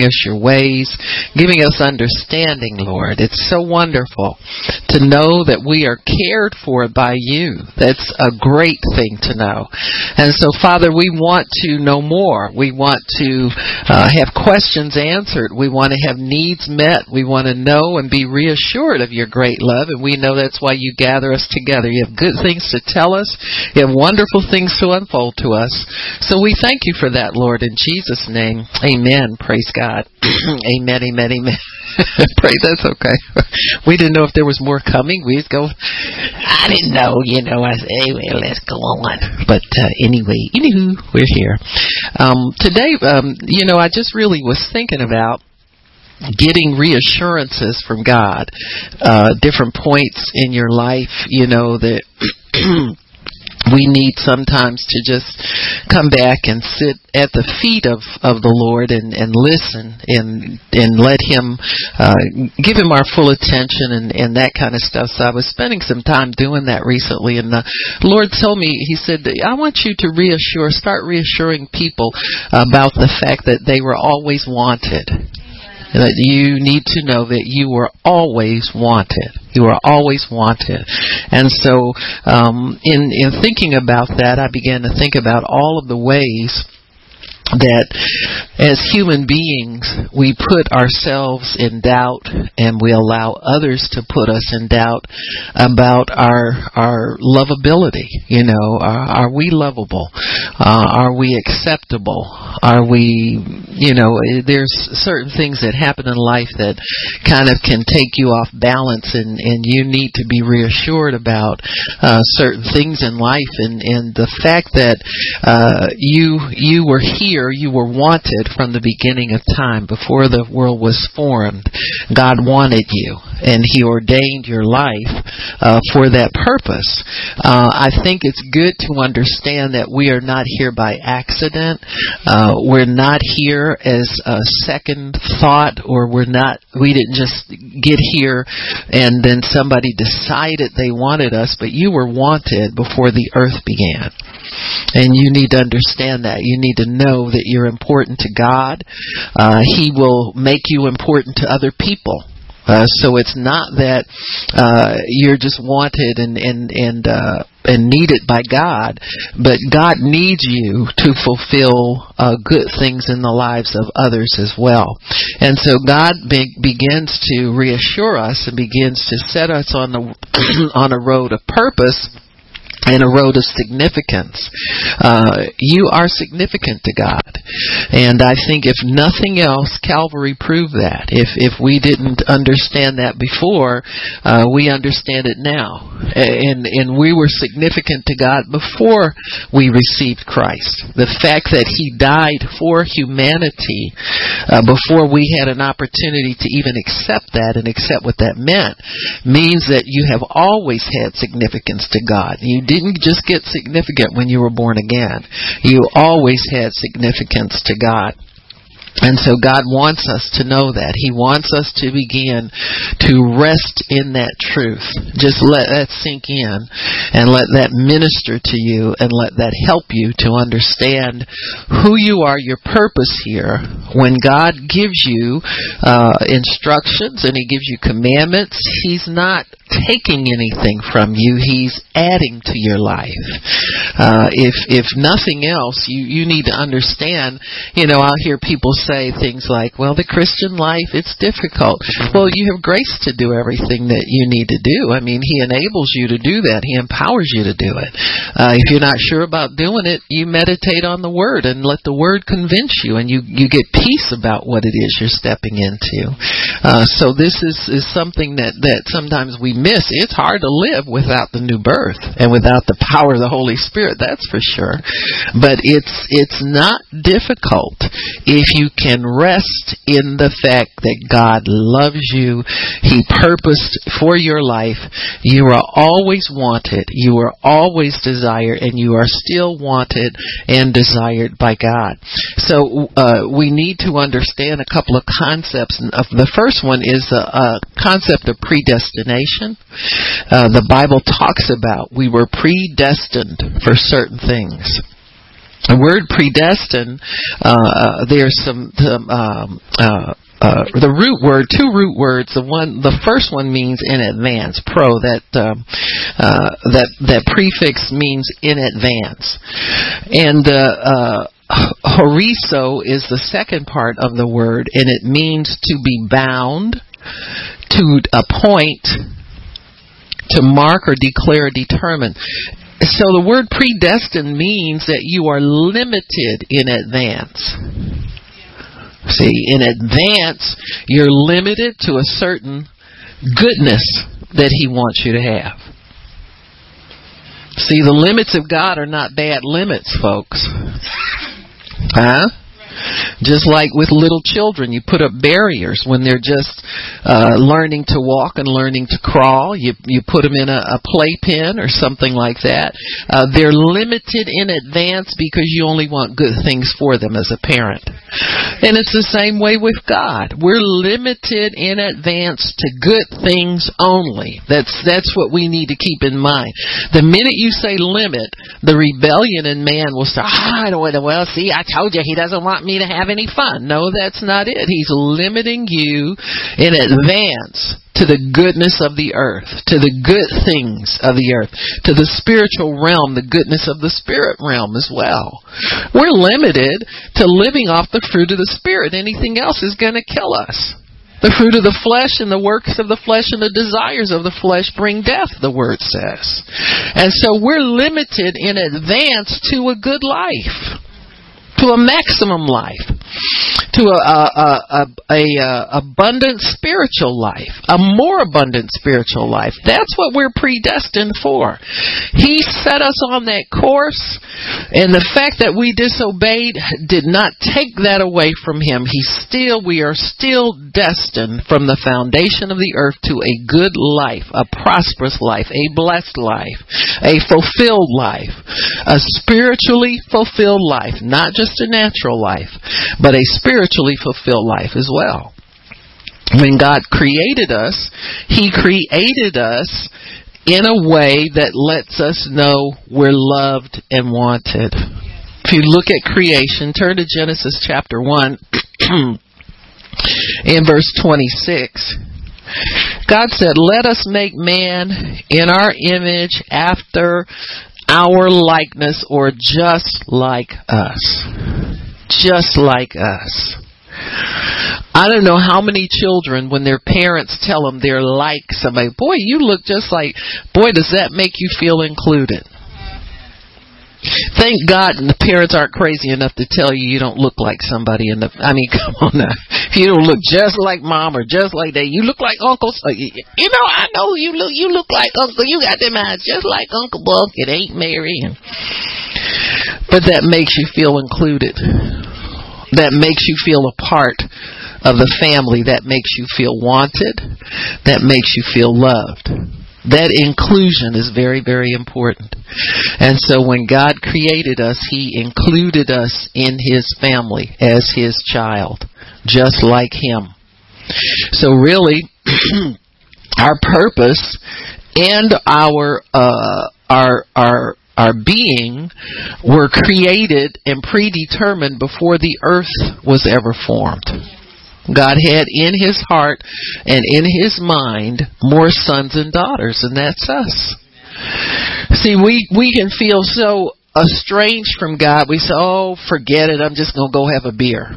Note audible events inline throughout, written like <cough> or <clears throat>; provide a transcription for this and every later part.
us your ways, giving us understanding, Lord. It's so wonderful to know that we are cared for by you. That's a great thing to know. And so, Father, we want to know more. We want to uh, have questions answered. We want to have needs met. We want to know and be reassured of your great love. And we know that's why you gather us together. You have good things to tell us. You have wonderful things to unfold to us. So we thank you for that, Lord, in Jesus' name. Amen. Praise God. God. <clears throat> amen, amen, amen. <laughs> Pray that's okay. <laughs> we didn't know if there was more coming. We just go, I didn't know, you know. I said, anyway, let's go on. But uh, anyway, anywho, we're here. Um, today, um, you know, I just really was thinking about getting reassurances from God, uh, different points in your life, you know, that <clears throat> we need sometimes to just come back and sit at the feet of, of the Lord and, and listen and and let him uh, give him our full attention and, and that kind of stuff. So I was spending some time doing that recently and the Lord told me he said I want you to reassure start reassuring people about the fact that they were always wanted that you need to know that you were always wanted. You were always wanted. And so, um, in, in thinking about that, I began to think about all of the ways that as human beings we put ourselves in doubt and we allow others to put us in doubt about our our lovability you know are, are we lovable? Uh, are we acceptable? Are we you know there's certain things that happen in life that kind of can take you off balance and and you need to be reassured about uh, certain things in life. And and the fact that uh, you you were here here you were wanted from the beginning of time, before the world was formed. God wanted you, and He ordained your life uh, for that purpose. Uh, I think it's good to understand that we are not here by accident. Uh, we're not here as a second thought, or we're not. We didn't just get here and then somebody decided they wanted us, but you were wanted before the earth began. And you need to understand that. You need to know that you're important to God. Uh, he will make you important to other people. Uh, so it's not that uh, you're just wanted and and and uh, and needed by God, but God needs you to fulfill uh, good things in the lives of others as well. And so God be- begins to reassure us and begins to set us on the <clears throat> on a road of purpose and a road of significance. Uh, you are significant to God, and I think if nothing else, Calvary proved that. If if we didn't understand that before, uh, we understand it now, and and we were significant to God before we received Christ. The fact that He died for humanity uh, before we had an opportunity to even accept that and accept what that meant means that you have always had significance to God. You didn't just get significant when you were born again. You always had significance to God. And so God wants us to know that. He wants us to begin to rest in that truth. Just let that sink in and let that minister to you and let that help you to understand who you are, your purpose here. When God gives you uh, instructions and He gives you commandments, He's not taking anything from you. He's adding to your life. Uh, if if nothing else, you you need to understand. You know, I'll hear people say things like, "Well, the Christian life it's difficult." Well, you have grace to do everything that you need to do. I mean, He enables you to do that. He empowers you to do it. Uh, if you're not sure about doing it, you meditate on the Word and let the Word convince you, and you you get peace about what it is you're stepping into. Uh, so this is is something that that sometimes we miss. It's hard to live without the new birth and without the power of the Holy Spirit, that's for sure. But it's it's not difficult if you can rest in the fact that God loves you. He purposed for your life. You are always wanted. You are always desired and you are still wanted and desired by God. So uh, we need to understand a couple of concepts. The first one is a concept of predestination uh, the Bible talks about we were predestined for certain things. The word predestined, uh, there's some, some um, uh, uh, the root word, two root words. The one, the first one means in advance, pro. That um, uh, that that prefix means in advance, and uh, uh, horizo is the second part of the word, and it means to be bound, to appoint, to mark or declare, determine. So the word predestined means that you are limited in advance. See, in advance, you're limited to a certain goodness that He wants you to have. See, the limits of God are not bad limits, folks. Huh? Just like with little children, you put up barriers when they're just uh, learning to walk and learning to crawl. You you put them in a, a playpen or something like that. Uh, they're limited in advance because you only want good things for them as a parent. And it's the same way with God. We're limited in advance to good things only. That's that's what we need to keep in mind. The minute you say limit, the rebellion in man will start. Ah, I don't. Well, see, I told you he doesn't want me to have any fun. No, that's not it. He's limiting you in advance to the goodness of the earth, to the good things of the earth, to the spiritual realm, the goodness of the spirit realm as well. We're limited to living off the fruit of the spirit. Anything else is going to kill us. The fruit of the flesh and the works of the flesh and the desires of the flesh bring death, the word says. And so we're limited in advance to a good life to a maximum life, to a, a, a, a, abundant spiritual life, a more abundant spiritual life. That's what we're predestined for. He set us on that course, and the fact that we disobeyed did not take that away from Him. He still, we are still destined from the foundation of the earth to a good life, a prosperous life, a blessed life, a fulfilled life, a spiritually fulfilled life, not just just a natural life, but a spiritually fulfilled life as well. When God created us, He created us in a way that lets us know we're loved and wanted. If you look at creation, turn to Genesis chapter 1 <clears throat> in verse 26. God said, Let us make man in our image after our likeness or just like us. Just like us. I don't know how many children, when their parents tell them they're like somebody, boy, you look just like, boy, does that make you feel included? Thank God the parents aren't crazy enough to tell you you don't look like somebody in the. I mean, <laughs> come on now. If you don't look just like mom or just like that, you look like Uncle. Uh, you know, I know you look. You look like Uncle. You got them eyes just like Uncle Buck and Aunt Mary. And, but that makes you feel included. That makes you feel a part of the family. That makes you feel wanted. That makes you feel loved. That inclusion is very, very important. And so when God created us, He included us in His family as His child, just like Him. So really, <clears throat> our purpose and our, uh, our, our, our being were created and predetermined before the earth was ever formed. God had in his heart and in his mind more sons and daughters, and that's us. See, we, we can feel so estranged from God. We say, oh, forget it. I'm just going to go have a beer.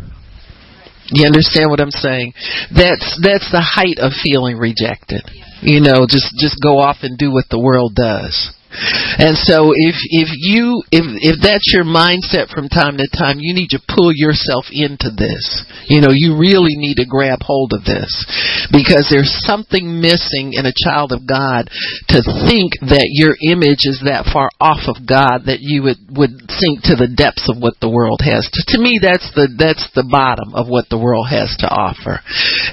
You understand what I'm saying? That's that's the height of feeling rejected. You know, just just go off and do what the world does. And so if if you if if that's your mindset from time to time, you need to pull yourself into this. You know, you really need to grab hold of this because there's something missing in a child of God to think that your image is that far off of God that you would would sink to the depths of what the world has. To, to me that's the that's the bottom of what the world has to offer.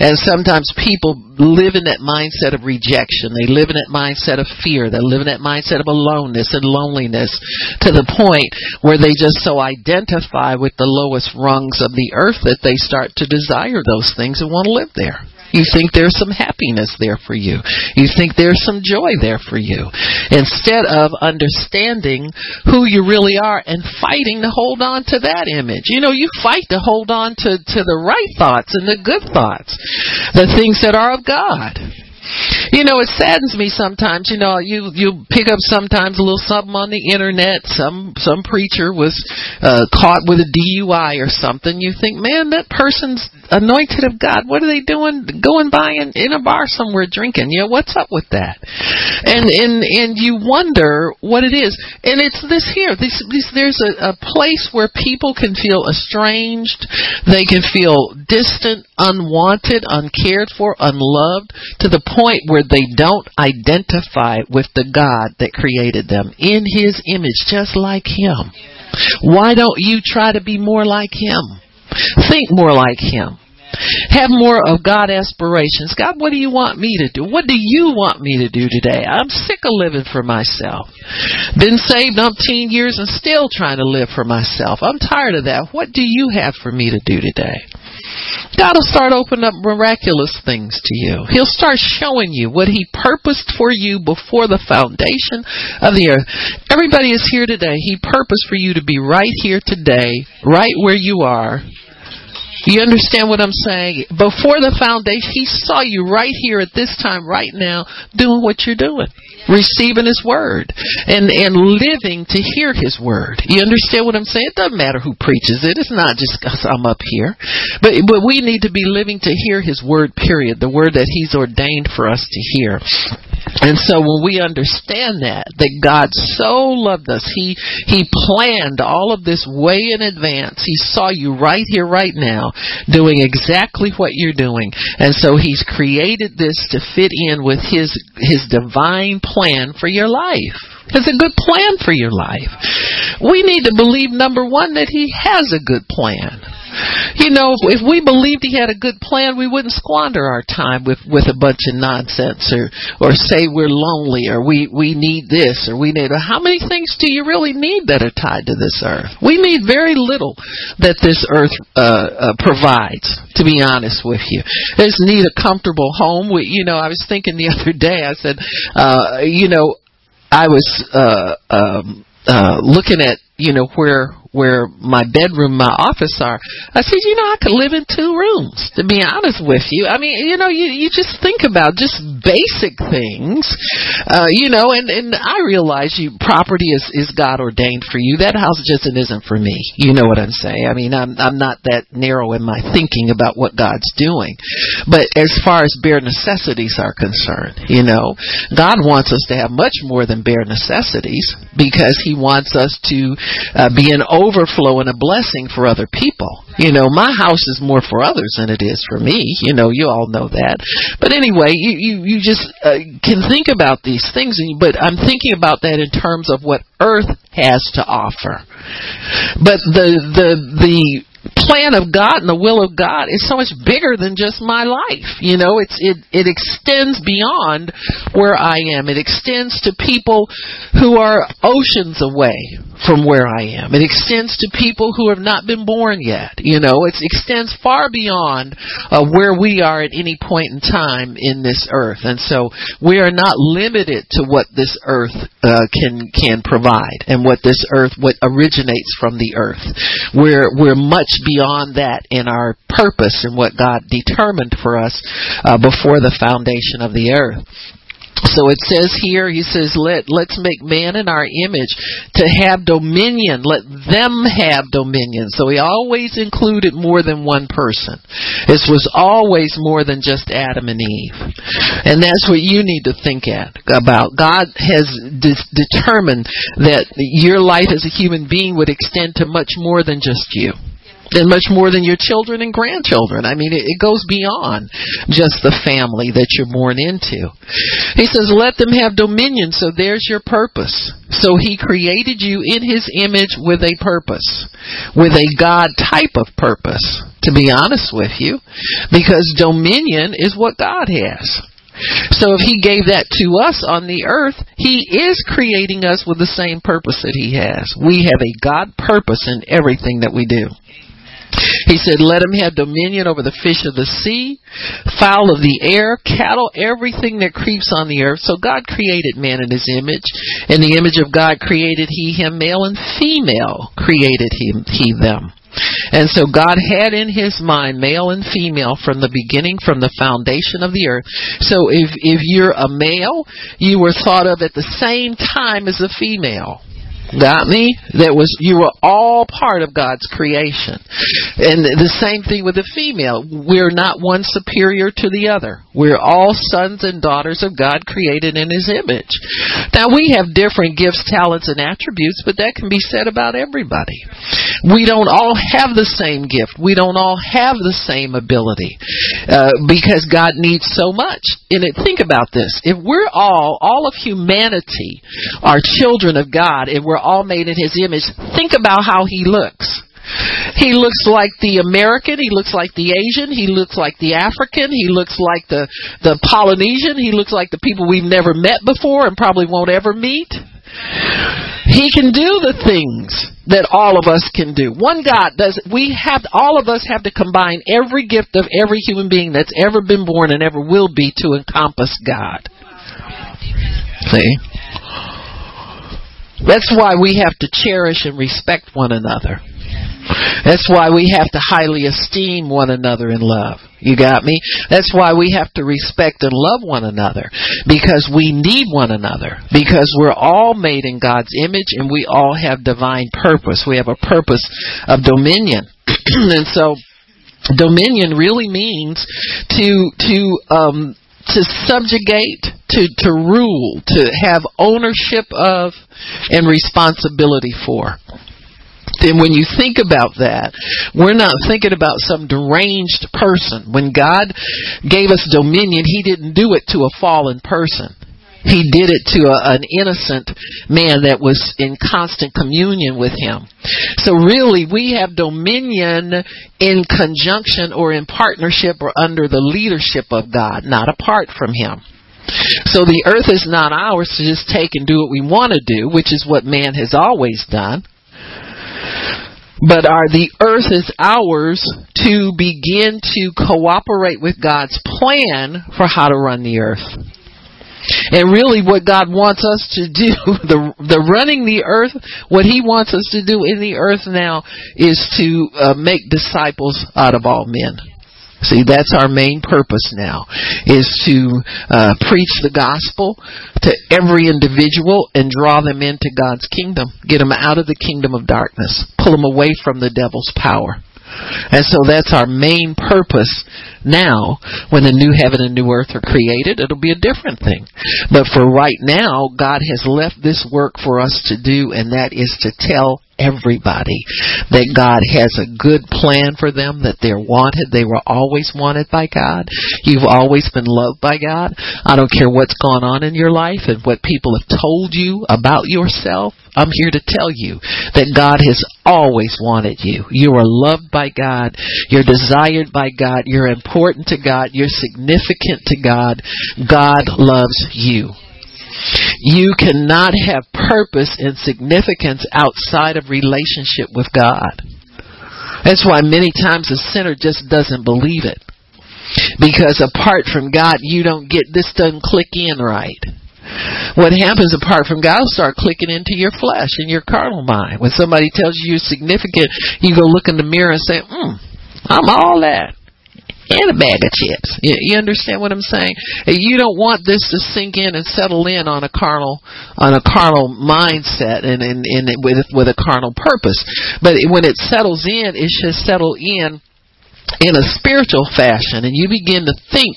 And sometimes people live in that mindset of rejection. They live in that mindset of fear. They live in that mindset of aloneness and loneliness to the point where they just so identify with the lowest rungs of the earth that they start to desire those things and want to live there. You think there's some happiness there for you. You think there's some joy there for you. Instead of understanding who you really are and fighting to hold on to that image. You know, you fight to hold on to, to the right thoughts and the good thoughts. The things that are of God. You know, it saddens me sometimes. You know, you you pick up sometimes a little something on the internet. Some some preacher was uh, caught with a DUI or something. You think, man, that person's anointed of God. What are they doing? Going by in, in a bar somewhere drinking? You know, what's up with that? And and and you wonder what it is. And it's this here. This, this there's a, a place where people can feel estranged. They can feel distant, unwanted, uncared for, unloved, to the point where they don't identify with the God that created them in His image, just like Him. Why don't you try to be more like Him? Think more like Him. Have more of God aspirations. God, what do you want me to do? What do you want me to do today? I'm sick of living for myself. Been saved umpteen years and still trying to live for myself. I'm tired of that. What do you have for me to do today? God will start opening up miraculous things to you. He'll start showing you what He purposed for you before the foundation of the earth. Everybody is here today. He purposed for you to be right here today, right where you are. You understand what I'm saying? Before the foundation, He saw you right here at this time, right now, doing what you're doing receiving his word and and living to hear his word. You understand what i'm saying? It doesn't matter who preaches it. It's not just because i'm up here. But but we need to be living to hear his word period. The word that he's ordained for us to hear and so when we understand that, that God so loved us, He, He planned all of this way in advance. He saw you right here, right now, doing exactly what you're doing. And so He's created this to fit in with His, His divine plan for your life. It's a good plan for your life. We need to believe, number one, that He has a good plan. You know, if, if we believed he had a good plan, we wouldn't squander our time with with a bunch of nonsense or or say we're lonely or we we need this or we need. A, how many things do you really need that are tied to this earth? We need very little that this earth uh, uh, provides. To be honest with you, just need a comfortable home. We, you know, I was thinking the <laughs> other day. I said, uh, you know, I was uh, um, uh, looking at you know where where my bedroom, my office are. I said, you know, I could live in two rooms, to be honest with you. I mean, you know, you, you just think about just basic things, uh, you know, and, and I realize you, property is, is God ordained for you. That house just isn't for me. You know what I'm saying? I mean, I'm, I'm not that narrow in my thinking about what God's doing. But as far as bare necessities are concerned, you know, God wants us to have much more than bare necessities because He wants us to uh, be an overflow and a blessing for other people. You know, my house is more for others than it is for me. You know, you all know that. But anyway, you you, you just uh, can think about these things, and but I'm thinking about that in terms of what Earth has to offer. But the the the plan of God and the will of God is so much bigger than just my life. You know, it's it it extends beyond where I am. It extends to people who are oceans away from where I am. It extends to people who have not been born yet. You know, it extends far beyond uh, where we are at any point in time in this earth. And so we are not limited to what this earth uh, can can provide and what this earth what originates from the earth. We're we're much beyond that in our purpose and what God determined for us uh, before the foundation of the earth. So it says here, he says, let, let's make man in our image to have dominion. Let them have dominion. So he always included more than one person. This was always more than just Adam and Eve. And that's what you need to think at, about. God has de- determined that your life as a human being would extend to much more than just you. And much more than your children and grandchildren. I mean, it, it, goes beyond just the family that you're born into. He says, let them have dominion. So there's your purpose. So he created you in his image with a purpose, with a God type of purpose, to be honest with you, because dominion is what God has. So if he gave that to us on the earth, he is creating us with the same purpose that he has. We have a God purpose in everything that we do. He said, Let him have dominion over the fish of the sea, fowl of the air, cattle, everything that creeps on the earth. So God created man in his image. In the image of God created he him, male and female created him, he them. And so God had in his mind male and female from the beginning, from the foundation of the earth. So if, if you're a male, you were thought of at the same time as a female. Got me? That was you were all part of God's creation. And the same thing with the female. We're not one superior to the other. We're all sons and daughters of God created in his image. Now we have different gifts, talents and attributes, but that can be said about everybody. We don't all have the same gift. We don't all have the same ability. Uh, because God needs so much. And it, think about this. If we're all all of humanity are children of God and we're all made in his image, think about how he looks. He looks like the American, he looks like the Asian, he looks like the African, he looks like the the Polynesian, he looks like the people we've never met before and probably won't ever meet. He can do the things that all of us can do. One God does we have all of us have to combine every gift of every human being that's ever been born and ever will be to encompass God. See? That's why we have to cherish and respect one another. That's why we have to highly esteem one another in love. You got me? That's why we have to respect and love one another. Because we need one another. Because we're all made in God's image and we all have divine purpose. We have a purpose of dominion. <clears throat> and so, dominion really means to, to, um, to subjugate, to, to rule, to have ownership of, and responsibility for. And when you think about that, we're not thinking about some deranged person. When God gave us dominion, He didn't do it to a fallen person. He did it to a, an innocent man that was in constant communion with him. So really, we have dominion in conjunction or in partnership or under the leadership of God, not apart from him. So the earth is not ours to just take and do what we want to do, which is what man has always done. But are the earth is ours to begin to cooperate with God's plan for how to run the earth. And really what God wants us to do, <laughs> the the running the earth, what he wants us to do in the earth now is to uh, make disciples out of all men. See, that's our main purpose now, is to uh, preach the gospel to every individual and draw them into God's kingdom. Get them out of the kingdom of darkness. Pull them away from the devil's power. And so that's our main purpose now. When the new heaven and new earth are created, it'll be a different thing. But for right now, God has left this work for us to do, and that is to tell everybody that God has a good plan for them, that they're wanted. They were always wanted by God. You've always been loved by God. I don't care what's gone on in your life and what people have told you about yourself. I'm here to tell you that God has always wanted you. You are loved by God. You're desired by God. You're important to God. You're significant to God. God loves you. You cannot have purpose and significance outside of relationship with God. That's why many times a sinner just doesn't believe it. Because apart from God, you don't get, this doesn't click in right. What happens apart from God will start clicking into your flesh and your carnal mind. When somebody tells you you're significant, you go look in the mirror and say, hmm, I'm all that and a bag of chips. You, you understand what I'm saying? You don't want this to sink in and settle in on a carnal on a carnal mindset and and, and with with a carnal purpose. But when it settles in, it should settle in in a spiritual fashion and you begin to think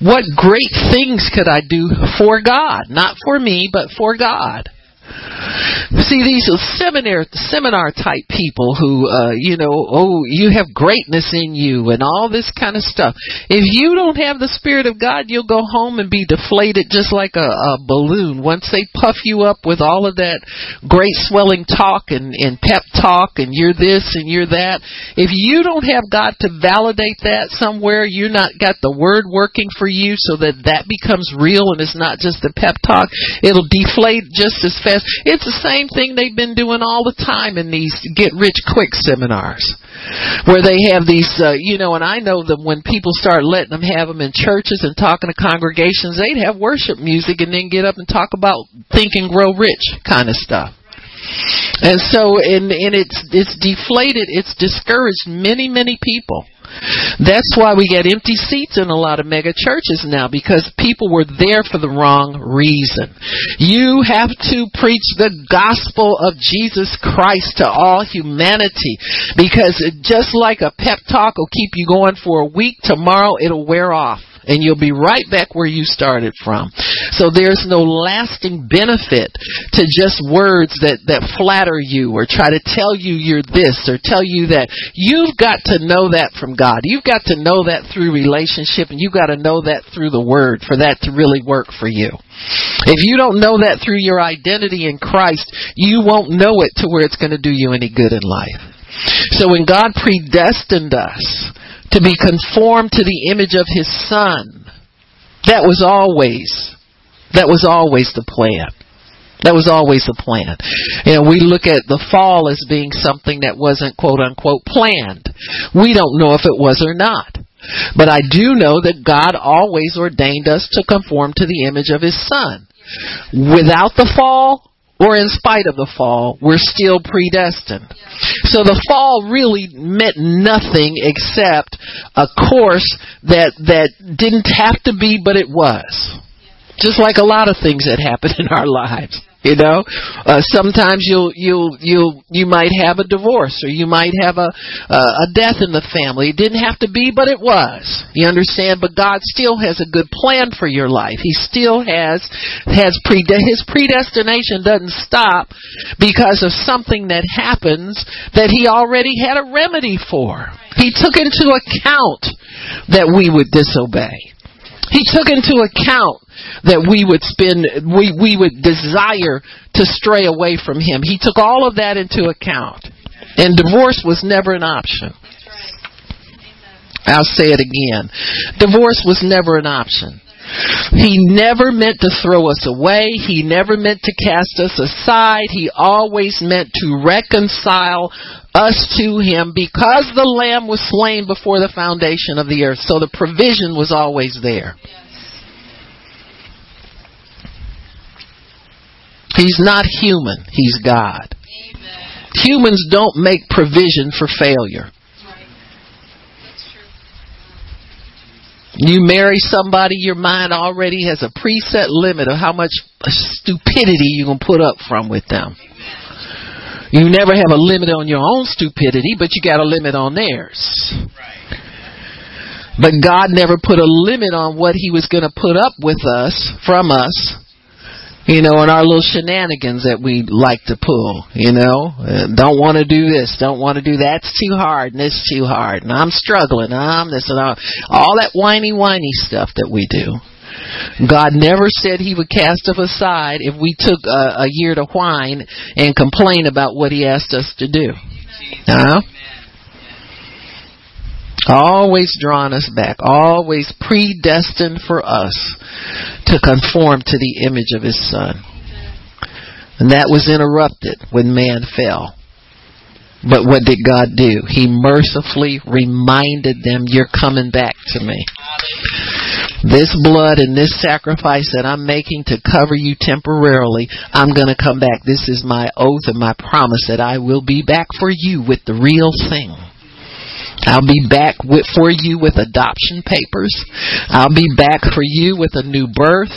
what great things could I do for God not for me but for God See these seminar seminar type people who, uh, you know, oh, you have greatness in you and all this kind of stuff. If you don't have the Spirit of God, you'll go home and be deflated just like a, a balloon. Once they puff you up with all of that great swelling talk and, and pep talk and you're this and you're that, if you don't have God to validate that somewhere, you're not got the Word working for you so that that becomes real and it's not just the pep talk. It'll deflate just as fast. It's the same thing they've been doing all the time in these get rich quick seminars where they have these, uh, you know, and I know them when people start letting them have them in churches and talking to congregations, they'd have worship music and then get up and talk about think and grow rich kind of stuff. And so, and, and it's, it's deflated, it's discouraged many, many people. That's why we get empty seats in a lot of mega churches now because people were there for the wrong reason. You have to preach the gospel of Jesus Christ to all humanity because just like a pep talk will keep you going for a week, tomorrow it'll wear off and you'll be right back where you started from. So there's no lasting benefit to just words that, that flatter you or try to tell you you're this or tell you that. You've got to know that from God. You've got to know that through relationship and you've got to know that through the word for that to really work for you. If you don't know that through your identity in Christ, you won't know it to where it's going to do you any good in life. So when God predestined us, to be conformed to the image of his son. That was always, that was always the plan. That was always the plan. And we look at the fall as being something that wasn't quote unquote planned. We don't know if it was or not. But I do know that God always ordained us to conform to the image of His Son. Without the fall, or in spite of the fall, we're still predestined. So the fall really meant nothing except a course that, that didn't have to be, but it was. Just like a lot of things that happen <laughs> in our lives. You know, uh, sometimes you'll you'll you'll you might have a divorce or you might have a uh, a death in the family. It didn't have to be, but it was. You understand? But God still has a good plan for your life. He still has has pre his predestination doesn't stop because of something that happens that he already had a remedy for. He took into account that we would disobey. He took into account that we would spend, we, we would desire to stray away from Him. He took all of that into account. And divorce was never an option. I'll say it again. Divorce was never an option. He never meant to throw us away. He never meant to cast us aside. He always meant to reconcile us to Him because the Lamb was slain before the foundation of the earth. So the provision was always there. He's not human, he's God. Amen. Humans don't make provision for failure. You marry somebody, your mind already has a preset limit of how much stupidity you can put up from with them. You never have a limit on your own stupidity, but you got a limit on theirs. But God never put a limit on what He was going to put up with us, from us, you know, and our little shenanigans that we like to pull, you know, uh, don't want to do this, don't want to do that. It's too hard, and it's too hard, and I'm struggling, I'm this and all, all that whiny, whiny stuff that we do. God never said He would cast us aside if we took a, a year to whine and complain about what He asked us to do. Huh? Always drawn us back, always predestined for us to conform to the image of His Son. And that was interrupted when man fell. But what did God do? He mercifully reminded them, You're coming back to me. This blood and this sacrifice that I'm making to cover you temporarily, I'm going to come back. This is my oath and my promise that I will be back for you with the real thing. I'll be back with, for you with adoption papers. I'll be back for you with a new birth.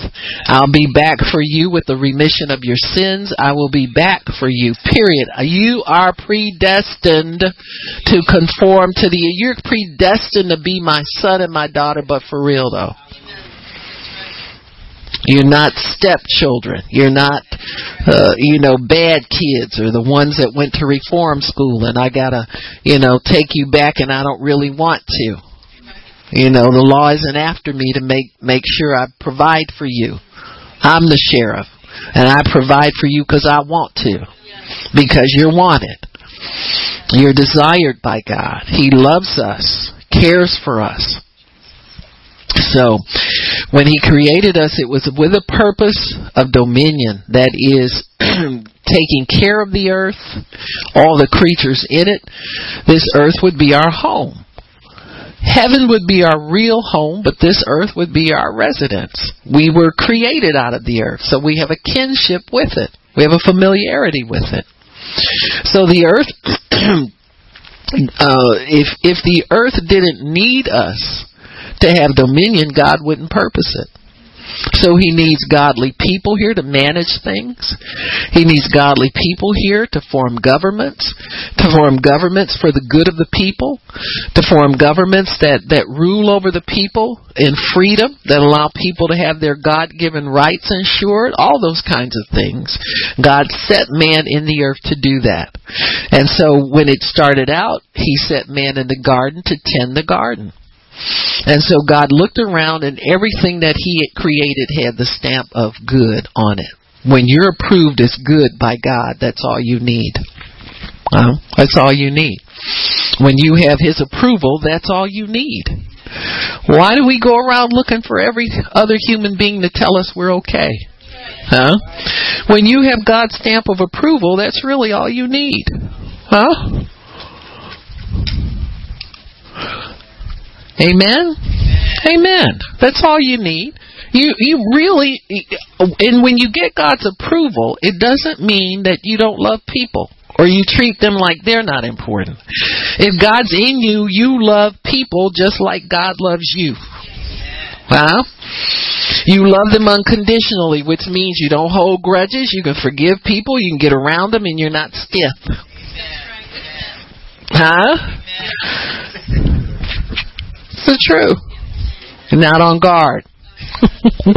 I'll be back for you with the remission of your sins. I will be back for you. Period. You are predestined to conform to the, you're predestined to be my son and my daughter, but for real though. You're not stepchildren. You're not, uh, you know, bad kids or the ones that went to reform school and I gotta, you know, take you back and I don't really want to. You know, the law isn't after me to make, make sure I provide for you. I'm the sheriff and I provide for you because I want to. Because you're wanted. You're desired by God. He loves us, cares for us. So, when He created us, it was with a purpose of dominion. That is, <clears throat> taking care of the earth, all the creatures in it. This earth would be our home. Heaven would be our real home, but this earth would be our residence. We were created out of the earth, so we have a kinship with it. We have a familiarity with it. So the earth, <clears throat> uh, if if the earth didn't need us, to have dominion, God wouldn't purpose it. So he needs godly people here to manage things. He needs godly people here to form governments, to form governments for the good of the people, to form governments that, that rule over the people in freedom, that allow people to have their God given rights ensured, all those kinds of things. God set man in the earth to do that. And so when it started out, he set man in the garden to tend the garden. And so God looked around and everything that He had created had the stamp of good on it. When you're approved as good by God, that's all you need. That's all you need. When you have His approval, that's all you need. Why do we go around looking for every other human being to tell us we're okay? Huh? When you have God's stamp of approval, that's really all you need. Huh? Amen? Amen. That's all you need. You you really and when you get God's approval, it doesn't mean that you don't love people or you treat them like they're not important. If God's in you, you love people just like God loves you. Huh? You love them unconditionally, which means you don't hold grudges, you can forgive people, you can get around them and you're not stiff. Huh? The truth. and Not on guard. <laughs>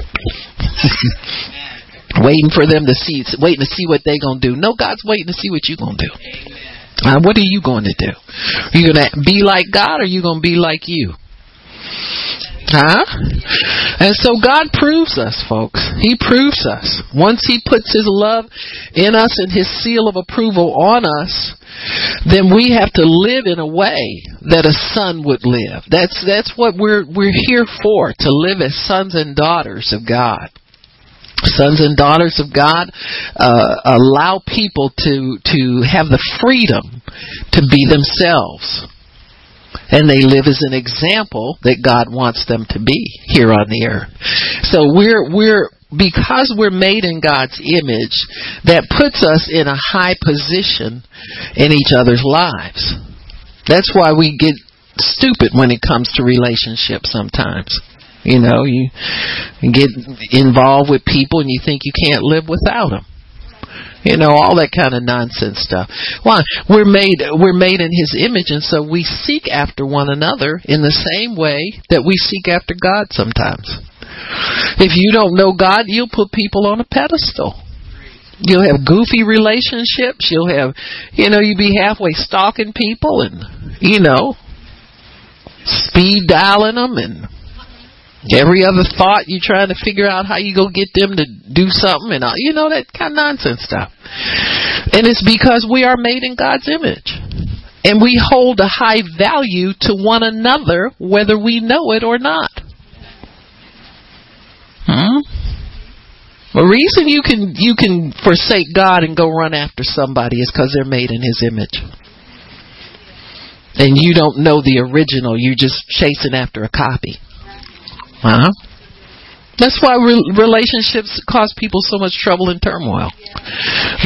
waiting for them to see, waiting to see what they're going to do. No, God's waiting to see what you're going to do. What are you going to do? Are you going to be like God or are you going to be like you? Huh? And so God proves us, folks. He proves us. Once He puts His love in us and His seal of approval on us, then we have to live in a way that a son would live. That's that's what we're we're here for to live as sons and daughters of God. Sons and daughters of God uh, allow people to to have the freedom to be themselves, and they live as an example that God wants them to be here on the earth. So we're we're because we're made in God's image, that puts us in a high position in each other's lives. That's why we get stupid when it comes to relationships sometimes. You know, you get involved with people and you think you can't live without them. You know, all that kind of nonsense stuff. Why? We're made we're made in his image and so we seek after one another in the same way that we seek after God sometimes. If you don't know God, you'll put people on a pedestal. You'll have goofy relationships. You'll have, you know, you'll be halfway stalking people and, you know, speed dialing them and every other thought you're trying to figure out how you go get them to do something and, all, you know, that kind of nonsense stuff. And it's because we are made in God's image. And we hold a high value to one another whether we know it or not. Hmm? The reason you can you can forsake God and go run after somebody is because they're made in His image, and you don't know the original. You're just chasing after a copy. Huh? That's why re- relationships cause people so much trouble and turmoil.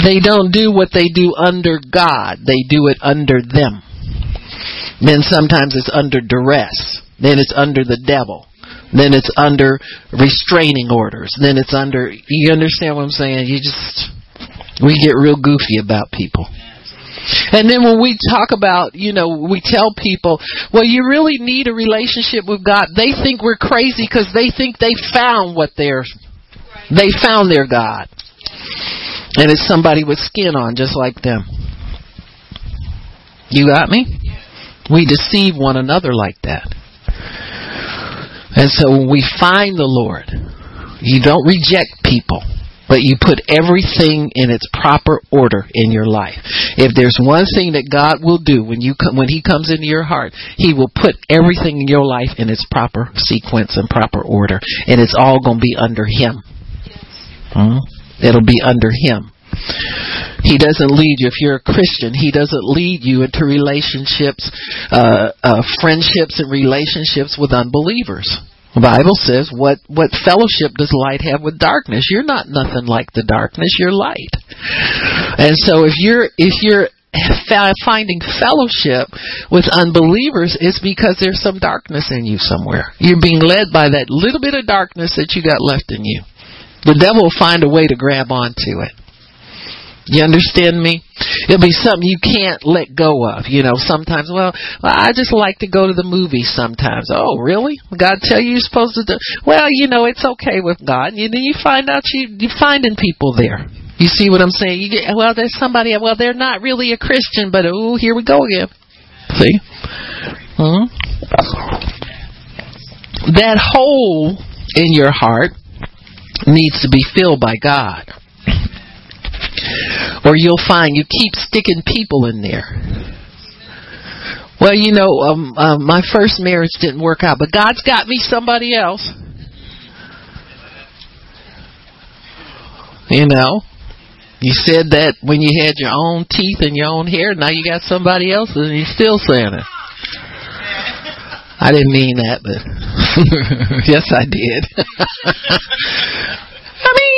They don't do what they do under God; they do it under them. Then sometimes it's under duress. Then it's under the devil. Then it's under restraining orders. Then it's under, you understand what I'm saying? You just, we get real goofy about people. And then when we talk about, you know, we tell people, well, you really need a relationship with God. They think we're crazy because they think they found what they're They found their God. And it's somebody with skin on, just like them. You got me? We deceive one another like that. And so when we find the Lord, you don't reject people but you put everything in its proper order in your life. If there's one thing that God will do when you come, when He comes into your heart, He will put everything in your life in its proper sequence and proper order, and it's all going to be under Him. Hmm? It'll be under Him. He doesn't lead you if you're a Christian. He doesn't lead you into relationships, uh, uh, friendships, and relationships with unbelievers. The Bible says, what, what fellowship does light have with darkness? You're not nothing like the darkness, you're light. And so if you're, if you're finding fellowship with unbelievers, it's because there's some darkness in you somewhere. You're being led by that little bit of darkness that you got left in you. The devil will find a way to grab onto it. You understand me? It'll be something you can't let go of. You know, sometimes, well, I just like to go to the movies sometimes. Oh, really? God tell you you're supposed to do? Well, you know, it's okay with God. You then you find out you you finding people there. You see what I'm saying? You get, well, there's somebody. Well, they're not really a Christian, but oh, here we go again. See? Hmm? That hole in your heart needs to be filled by God. Or you'll find you keep sticking people in there. Well, you know, um, uh, my first marriage didn't work out, but God's got me somebody else. You know, you said that when you had your own teeth and your own hair. Now you got somebody else, and you're still saying it. I didn't mean that, but <laughs> yes, I did. <laughs>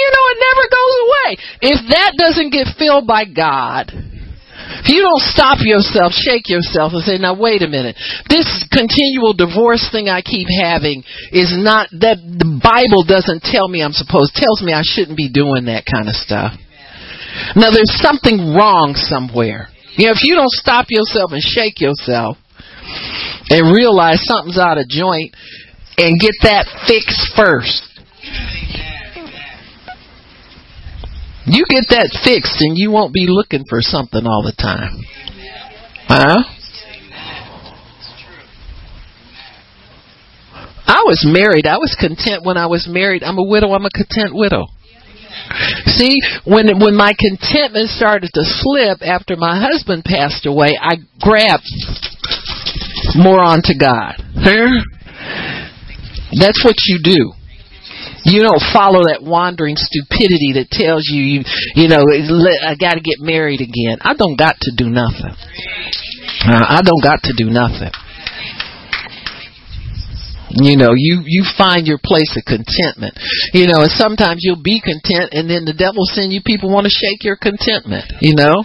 You know, it never goes away. If that doesn't get filled by God, if you don't stop yourself, shake yourself, and say, now wait a minute, this continual divorce thing I keep having is not that the Bible doesn't tell me I'm supposed, tells me I shouldn't be doing that kind of stuff. Now there's something wrong somewhere. You know, if you don't stop yourself and shake yourself and realize something's out of joint and get that fixed first. You get that fixed and you won't be looking for something all the time. Huh? I was married. I was content when I was married. I'm a widow. I'm a content widow. See, when when my contentment started to slip after my husband passed away, I grabbed more onto God. That's what you do. You don't follow that wandering stupidity that tells you, you, you know, I got to get married again. I don't got to do nothing. Uh, I don't got to do nothing. You know, you you find your place of contentment. You know, and sometimes you'll be content, and then the devil send you people want to shake your contentment. You know.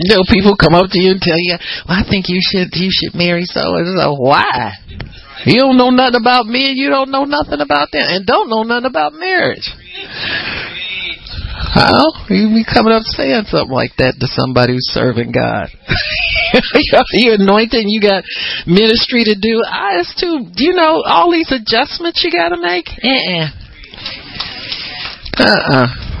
You know, people come up to you and tell you, well, I think you should you should marry so and so. Why? You don't know nothing about me and you don't know nothing about them and don't know nothing about marriage. How? You be coming up saying something like that to somebody who's serving God. <laughs> You're anointed you got ministry to do. I it's too you know, all these adjustments you gotta make? Uh uh. Uh uh.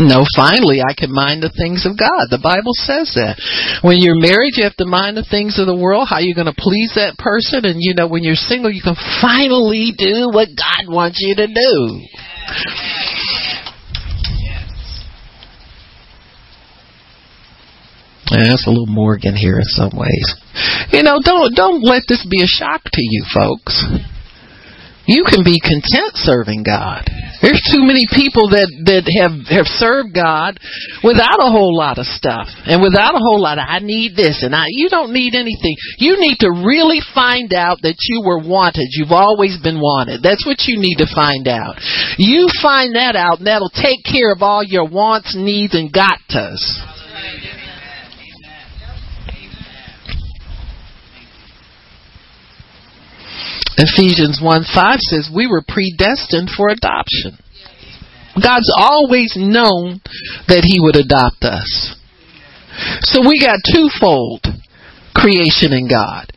No, finally, I can mind the things of God. The Bible says that. When you're married, you have to mind the things of the world, how you're going to please that person. And, you know, when you're single, you can finally do what God wants you to do. Yeah, that's a little Morgan here in some ways. You know, don't don't let this be a shock to you, folks you can be content serving God. There's too many people that that have have served God without a whole lot of stuff and without a whole lot of I need this and I you don't need anything. You need to really find out that you were wanted. You've always been wanted. That's what you need to find out. You find that out and that'll take care of all your wants, needs and got Ephesians 1 5 says we were predestined for adoption. God's always known that He would adopt us. So we got twofold creation in God.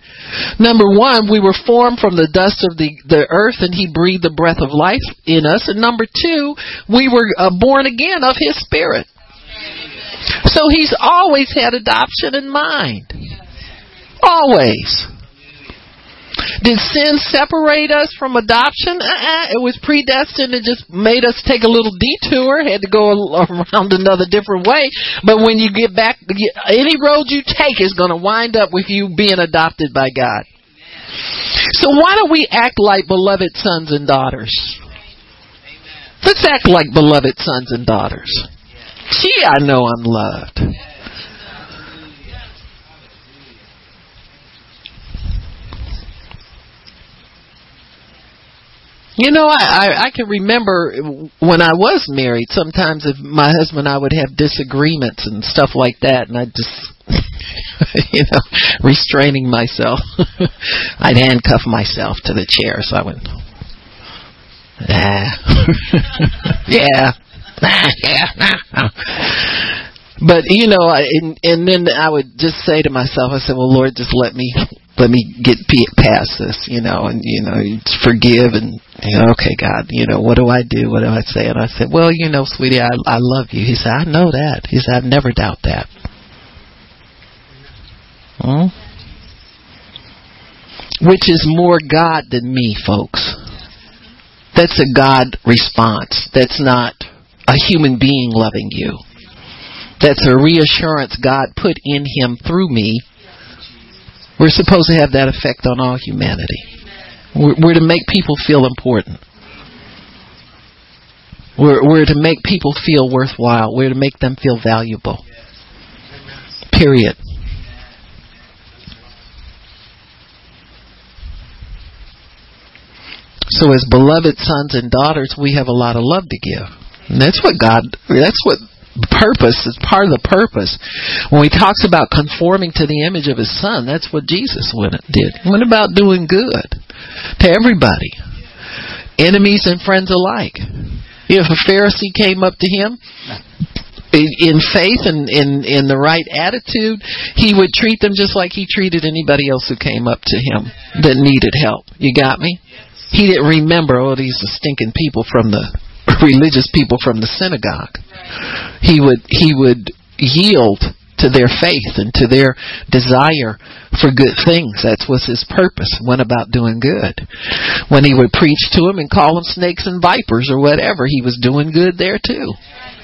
Number one, we were formed from the dust of the, the earth and He breathed the breath of life in us. And number two, we were uh, born again of His Spirit. So He's always had adoption in mind. Always. Did sin separate us from adoption? Uh-uh. It was predestined. It just made us take a little detour. Had to go <laughs> around another different way. But when you get back, any road you take is going to wind up with you being adopted by God. So why don't we act like beloved sons and daughters? Let's act like beloved sons and daughters. Gee, I know I'm loved. You know, I, I I can remember when I was married. Sometimes, if my husband and I would have disagreements and stuff like that, and I just, <laughs> you know, restraining myself, <laughs> I'd handcuff myself to the chair. So I went, ah, <laughs> yeah, yeah. But you know, I, and and then I would just say to myself, I said, "Well, Lord, just let me let me get past this, you know, and you know, forgive and you know, okay, God, you know, what do I do? What do I say? And I said, well, you know, sweetie, I I love you. He said, I know that. He said, I never doubt that. Hmm? Which is more God than me, folks. That's a God response. That's not a human being loving you. That's a reassurance God put in him through me we're supposed to have that effect on all humanity. We're, we're to make people feel important. We're, we're to make people feel worthwhile. We're to make them feel valuable. Period. So as beloved sons and daughters, we have a lot of love to give. And that's what God, that's what purpose is part of the purpose. When he talks about conforming to the image of his son, that's what Jesus went did. Went about doing good to everybody, enemies and friends alike. If a Pharisee came up to him in faith and in in the right attitude, he would treat them just like he treated anybody else who came up to him that needed help. You got me? He didn't remember, oh, these are stinking people from the religious people from the synagogue. He would he would yield to their faith and to their desire for good things. That was his purpose. Went about doing good. When he would preach to them and call them snakes and vipers or whatever, he was doing good there too.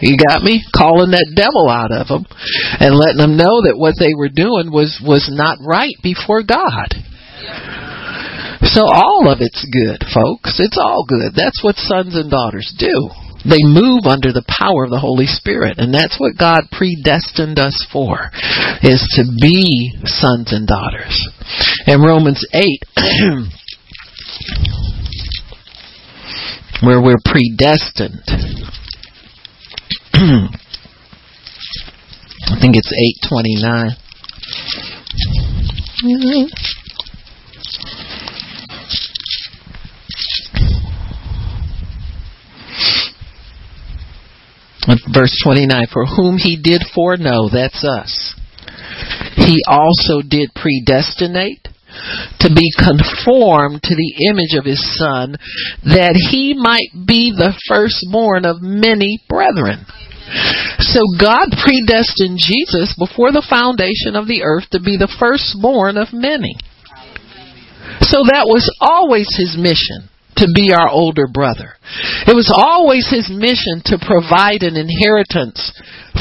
You got me? Calling that devil out of them and letting them know that what they were doing was was not right before God. So all of it's good, folks. It's all good. That's what sons and daughters do. They move under the power of the Holy Spirit, and that's what God predestined us for, is to be sons and daughters. In Romans 8, <clears throat> where we're predestined, <clears throat> I think it's 829. Verse 29 For whom he did foreknow, that's us, he also did predestinate to be conformed to the image of his son, that he might be the firstborn of many brethren. So God predestined Jesus before the foundation of the earth to be the firstborn of many. So that was always his mission to be our older brother. It was always his mission to provide an inheritance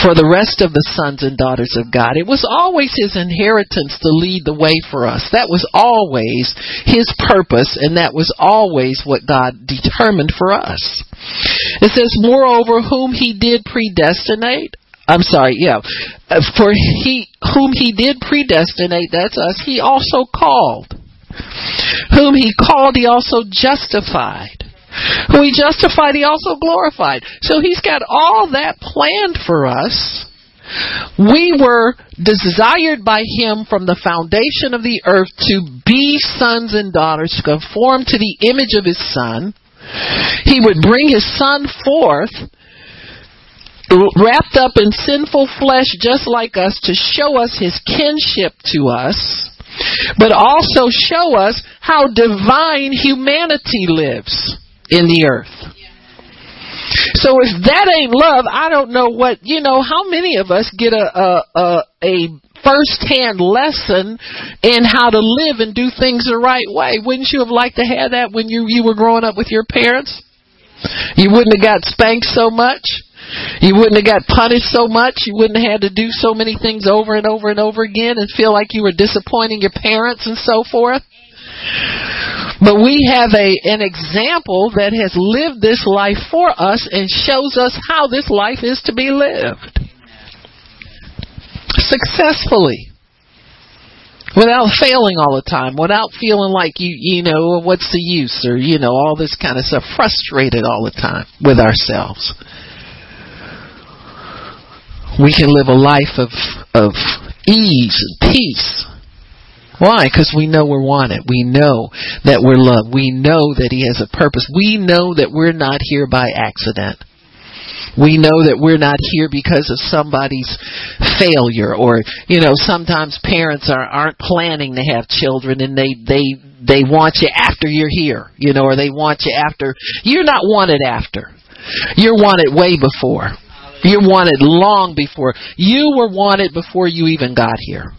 for the rest of the sons and daughters of God. It was always his inheritance to lead the way for us. That was always his purpose, and that was always what God determined for us. It says, Moreover, whom he did predestinate, I'm sorry, yeah. For he whom he did predestinate, that's us, he also called. Whom he called, he also justified. Who he justified, he also glorified. So he's got all that planned for us. We were desired by him from the foundation of the earth to be sons and daughters, conform to the image of his son. He would bring his son forth wrapped up in sinful flesh just like us to show us his kinship to us, but also show us how divine humanity lives in the earth. So if that ain't love, I don't know what, you know, how many of us get a, a, a, a first-hand lesson in how to live and do things the right way. Wouldn't you have liked to have that when you, you were growing up with your parents? You wouldn't have got spanked so much. You wouldn't have got punished so much. You wouldn't have had to do so many things over and over and over again and feel like you were disappointing your parents and so forth. But we have a an example that has lived this life for us and shows us how this life is to be lived successfully without failing all the time, without feeling like you you know what's the use or you know all this kind of stuff, frustrated all the time with ourselves. We can live a life of of ease and peace. Why? Because we know we're wanted. We know that we're loved. We know that He has a purpose. We know that we're not here by accident. We know that we're not here because of somebody's failure or, you know, sometimes parents are, aren't planning to have children and they, they, they want you after you're here, you know, or they want you after, you're not wanted after. You're wanted way before. You're wanted long before. You were wanted before you even got here.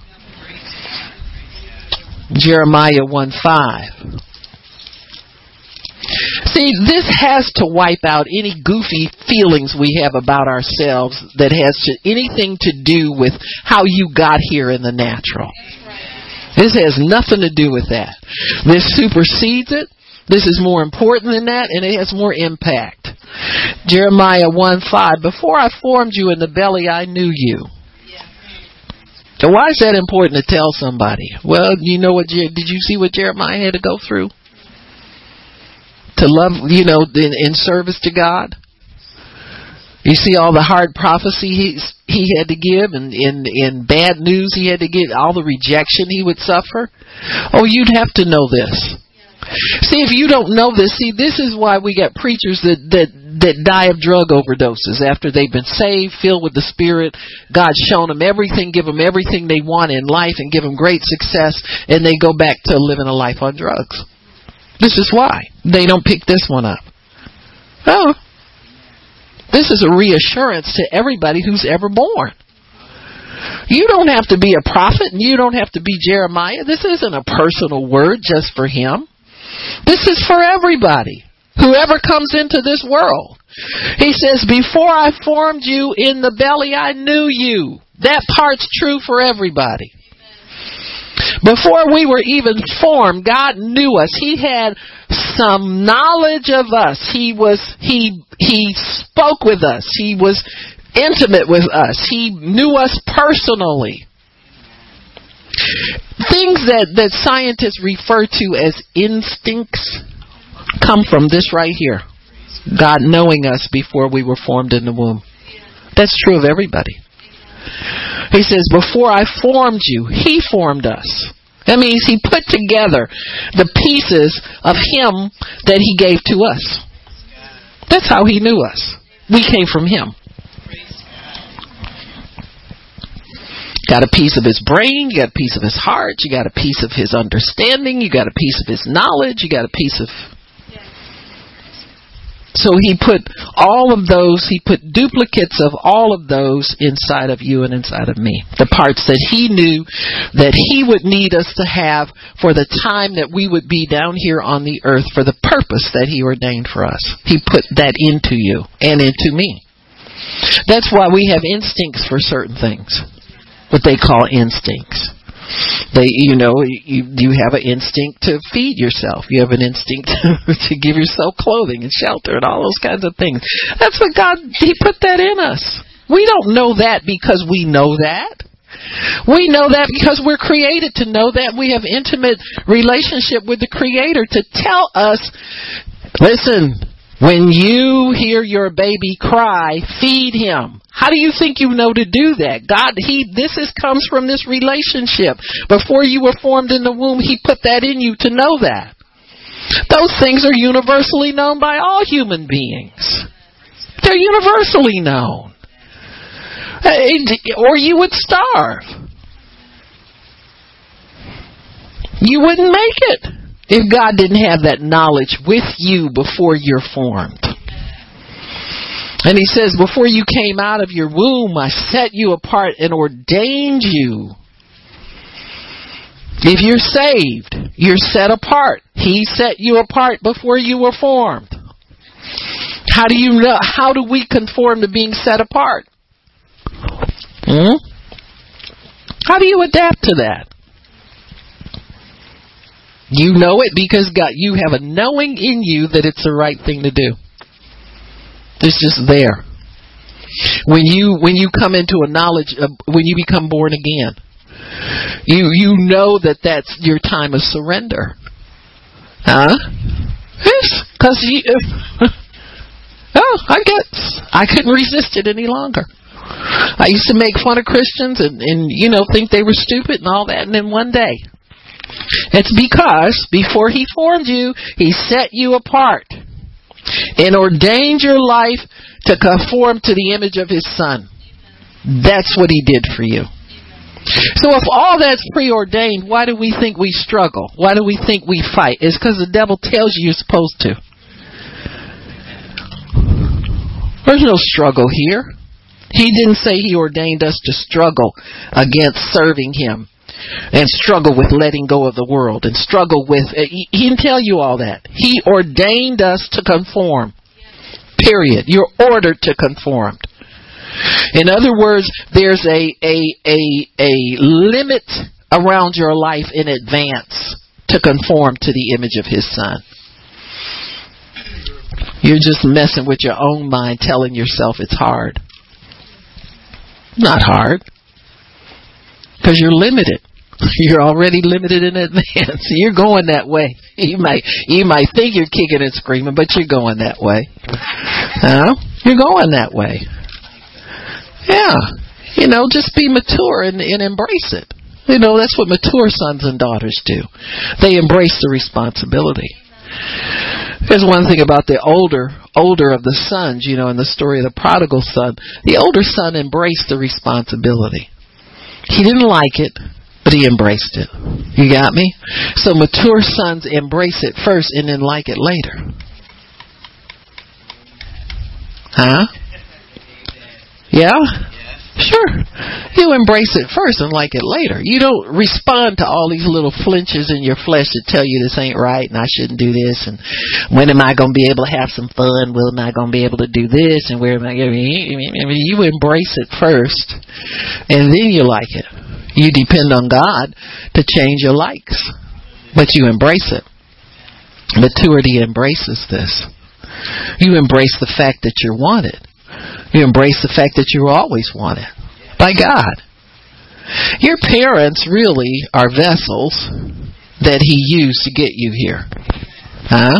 Jeremiah 1 5. See, this has to wipe out any goofy feelings we have about ourselves that has to, anything to do with how you got here in the natural. This has nothing to do with that. This supersedes it. This is more important than that, and it has more impact. Jeremiah 1 5. Before I formed you in the belly, I knew you. So why is that important to tell somebody? Well, you know what? Did you see what Jeremiah had to go through? to love, you know, in, in service to God. You see all the hard prophecy he he had to give, and in in bad news he had to get, all the rejection he would suffer. Oh, you'd have to know this. See, if you don't know this, see, this is why we got preachers that that that die of drug overdoses after they've been saved, filled with the Spirit. God's shown them everything, give them everything they want in life, and give them great success, and they go back to living a life on drugs. This is why they don't pick this one up. Oh, this is a reassurance to everybody who's ever born. You don't have to be a prophet and you don't have to be Jeremiah. This isn't a personal word just for him. This is for everybody. Whoever comes into this world. He says, Before I formed you in the belly, I knew you. That part's true for everybody. Before we were even formed, God knew us. He had some knowledge of us. He was, he, he spoke with us. He was intimate with us. He knew us personally. Things that, that scientists refer to as instincts come from this right here. God knowing us before we were formed in the womb. That's true of everybody. He says, Before I formed you, He formed us. That means He put together the pieces of Him that He gave to us. That's how He knew us. We came from Him. Got a piece of his brain, you got a piece of his heart, you got a piece of his understanding, you got a piece of his knowledge, you got a piece of so he put all of those, he put duplicates of all of those inside of you and inside of me. The parts that he knew that he would need us to have for the time that we would be down here on the earth for the purpose that he ordained for us. He put that into you and into me. That's why we have instincts for certain things. What they call instincts. They, you know, you, you have an instinct to feed yourself. You have an instinct <laughs> to give yourself clothing and shelter and all those kinds of things. That's what God, He put that in us. We don't know that because we know that. We know that because we're created to know that. We have intimate relationship with the Creator to tell us, listen, when you hear your baby cry, feed him. How do you think you know to do that? God, He, this is, comes from this relationship. Before you were formed in the womb, He put that in you to know that. Those things are universally known by all human beings. They're universally known. Uh, or you would starve. You wouldn't make it if God didn't have that knowledge with you before you're formed. And he says, Before you came out of your womb, I set you apart and ordained you. If you're saved, you're set apart. He set you apart before you were formed. How do you know? How do we conform to being set apart? Hmm? How do you adapt to that? You know it because God, you have a knowing in you that it's the right thing to do. It's just there. When you when you come into a knowledge of, when you become born again, you you know that that's your time of surrender. Huh? Yes, because you. <laughs> oh, I guess I couldn't resist it any longer. I used to make fun of Christians and and you know think they were stupid and all that, and then one day, it's because before He formed you, He set you apart and ordained your life to conform to the image of his son. That's what he did for you. So if all that's preordained, why do we think we struggle? Why do we think we fight? It's because the devil tells you you're supposed to. There's no struggle here. He didn't say he ordained us to struggle against serving him and struggle with letting go of the world and struggle with uh, he, didn't tell you all that. He ordained us to conform. Period. You're ordered to conform. In other words there's a a a a limit around your life in advance to conform to the image of his son. You're just messing with your own mind telling yourself it's hard. Not hard. Because you're limited <laughs> You're already limited in advance. <laughs> You're going that way. <laughs> You might you might think you're kicking and screaming, but you're going that way. Huh? You're going that way. Yeah. You know, just be mature and, and embrace it. You know, that's what mature sons and daughters do. They embrace the responsibility. There's one thing about the older older of the sons, you know, in the story of the prodigal son. The older son embraced the responsibility. He didn't like it, but he embraced it. You got me? So mature sons embrace it first and then like it later. Huh? Yeah? Sure. You embrace it first and like it later. You don't respond to all these little flinches in your flesh that tell you this ain't right and I shouldn't do this and when am I going to be able to have some fun? When am I going to be able to do this and where am I going to be? You embrace it first and then you like it. You depend on God to change your likes, but you embrace it. Maturity embraces this. You embrace the fact that you're wanted. You embrace the fact that you're always wanted by God. Your parents really are vessels that He used to get you here. Huh?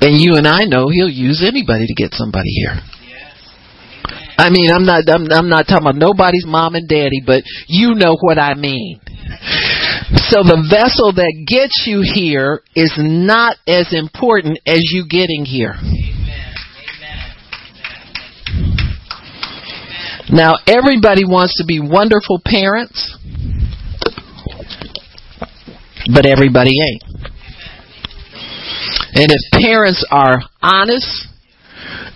And you and I know He'll use anybody to get somebody here. I mean, I'm not, I'm, I'm not talking about nobody's mom and daddy, but you know what I mean. So the vessel that gets you here is not as important as you getting here. Now, everybody wants to be wonderful parents, but everybody ain't. And if parents are honest,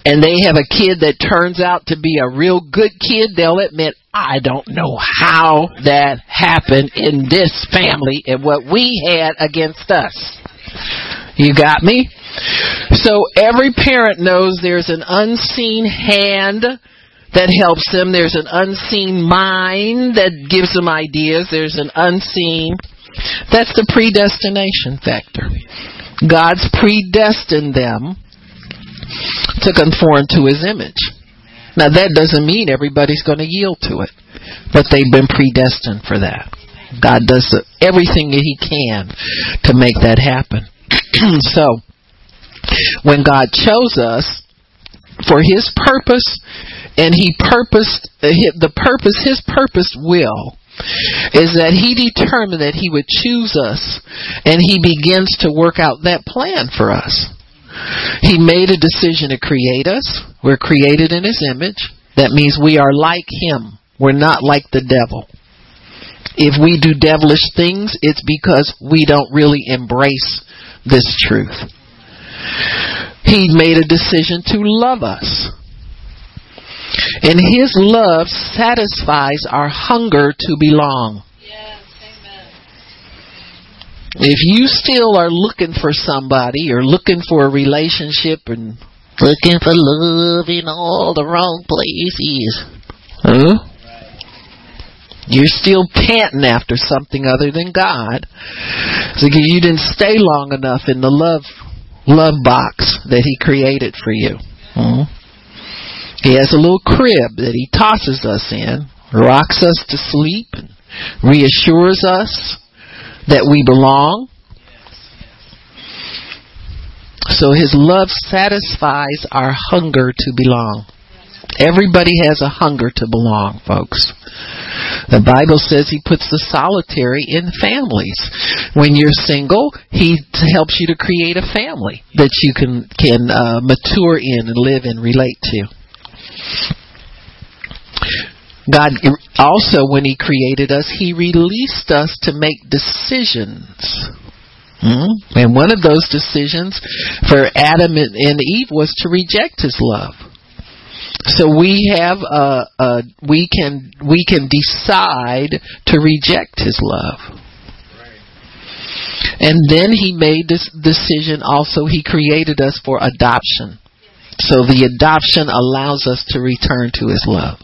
and they have a kid that turns out to be a real good kid, they'll admit, I don't know how that happened in this family and what we had against us. You got me? So every parent knows there's an unseen hand that helps them. There's an unseen mind that gives them ideas. There's an unseen. That's the predestination factor. God's predestined them to conform to his image. Now that doesn't mean everybody's going to yield to it, but they've been predestined for that. God does everything that he can to make that happen. <clears throat> so, when God chose us for his purpose, and he purposed uh, the purpose, his purpose will is that he determined that he would choose us and he begins to work out that plan for us. He made a decision to create us. We're created in His image. That means we are like Him. We're not like the devil. If we do devilish things, it's because we don't really embrace this truth. He made a decision to love us. And His love satisfies our hunger to belong. If you still are looking for somebody or looking for a relationship and looking for love in all the wrong places, huh? You're still panting after something other than God. So you didn't stay long enough in the love love box that He created for you. Hmm? He has a little crib that He tosses us in, rocks us to sleep, and reassures us that we belong. So his love satisfies our hunger to belong. Everybody has a hunger to belong, folks. The Bible says he puts the solitary in families. When you're single, he helps you to create a family that you can can uh, mature in and live and relate to. God also, when He created us, He released us to make decisions. Hmm? And one of those decisions for Adam and Eve was to reject His love. So we have a, a we can we can decide to reject His love. And then He made this decision. Also, He created us for adoption. So the adoption allows us to return to His love.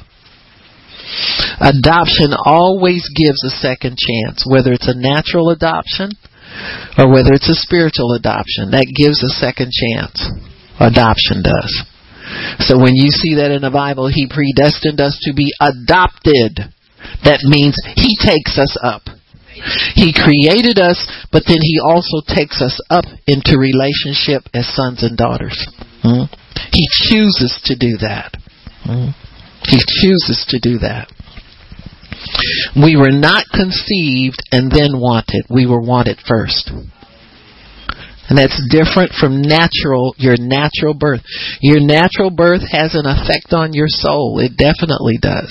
Adoption always gives a second chance, whether it's a natural adoption or whether it's a spiritual adoption. That gives a second chance. Adoption does. So when you see that in the Bible, He predestined us to be adopted. That means He takes us up. He created us, but then He also takes us up into relationship as sons and daughters. Hmm? He chooses to do that. Hmm? He chooses to do that. We were not conceived and then wanted. We were wanted first. And that's different from natural, your natural birth. Your natural birth has an effect on your soul. It definitely does.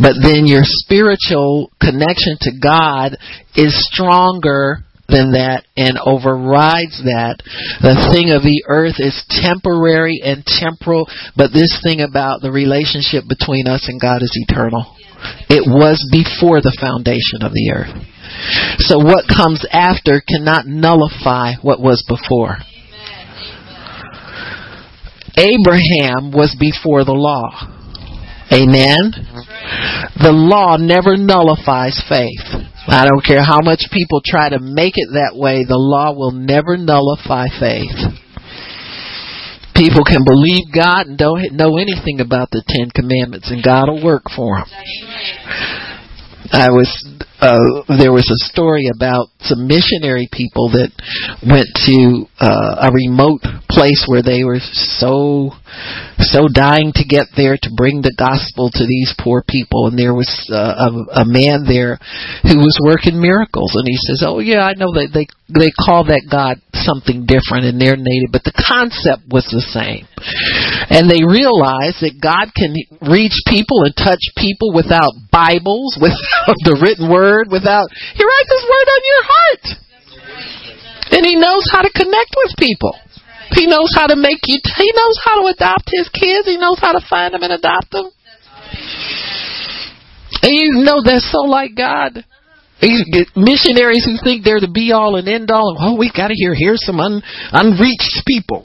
But then your spiritual connection to God is stronger than that and overrides that. The thing of the earth is temporary and temporal, but this thing about the relationship between us and God is eternal. It was before the foundation of the earth. So what comes after cannot nullify what was before. Abraham was before the law. Amen. The law never nullifies faith. I don't care how much people try to make it that way, the law will never nullify faith. People can believe God and don't know anything about the Ten Commandments, and God will work for them. I was uh, there was a story about some missionary people that went to uh, a remote place where they were so so dying to get there to bring the gospel to these poor people. And there was uh, a, a man there who was working miracles. And he says oh yeah i know that they they call that god something different in their native but the concept was the same and they realize that god can reach people and touch people without bibles <laughs> without the written word without he writes his word on your heart and he knows how to connect with people he knows how to make you, he knows how to adopt his kids. He knows how to find them and adopt them. And you know that's so like God. Missionaries who think they're the be all and end all, oh, we got to hear here's some un, unreached people.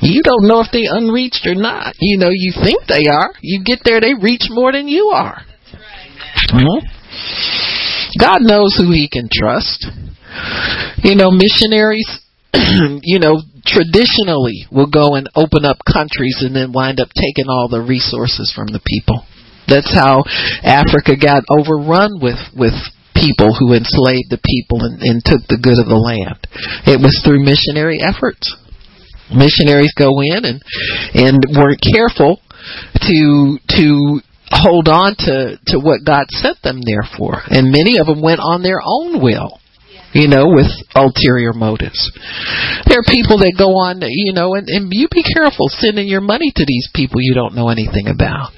You don't know if they unreached or not. You know, you think they are. You get there, they reach more than you are. Mm-hmm. God knows who He can trust. You know, missionaries <clears throat> you know, traditionally will go and open up countries and then wind up taking all the resources from the people. That's how Africa got overrun with with people who enslaved the people and, and took the good of the land. It was through missionary efforts. Missionaries go in and and weren't careful to to hold on to to what God sent them there for, and many of them went on their own will you know, with ulterior motives. There are people that go on, you know, and, and you be careful sending your money to these people you don't know anything about.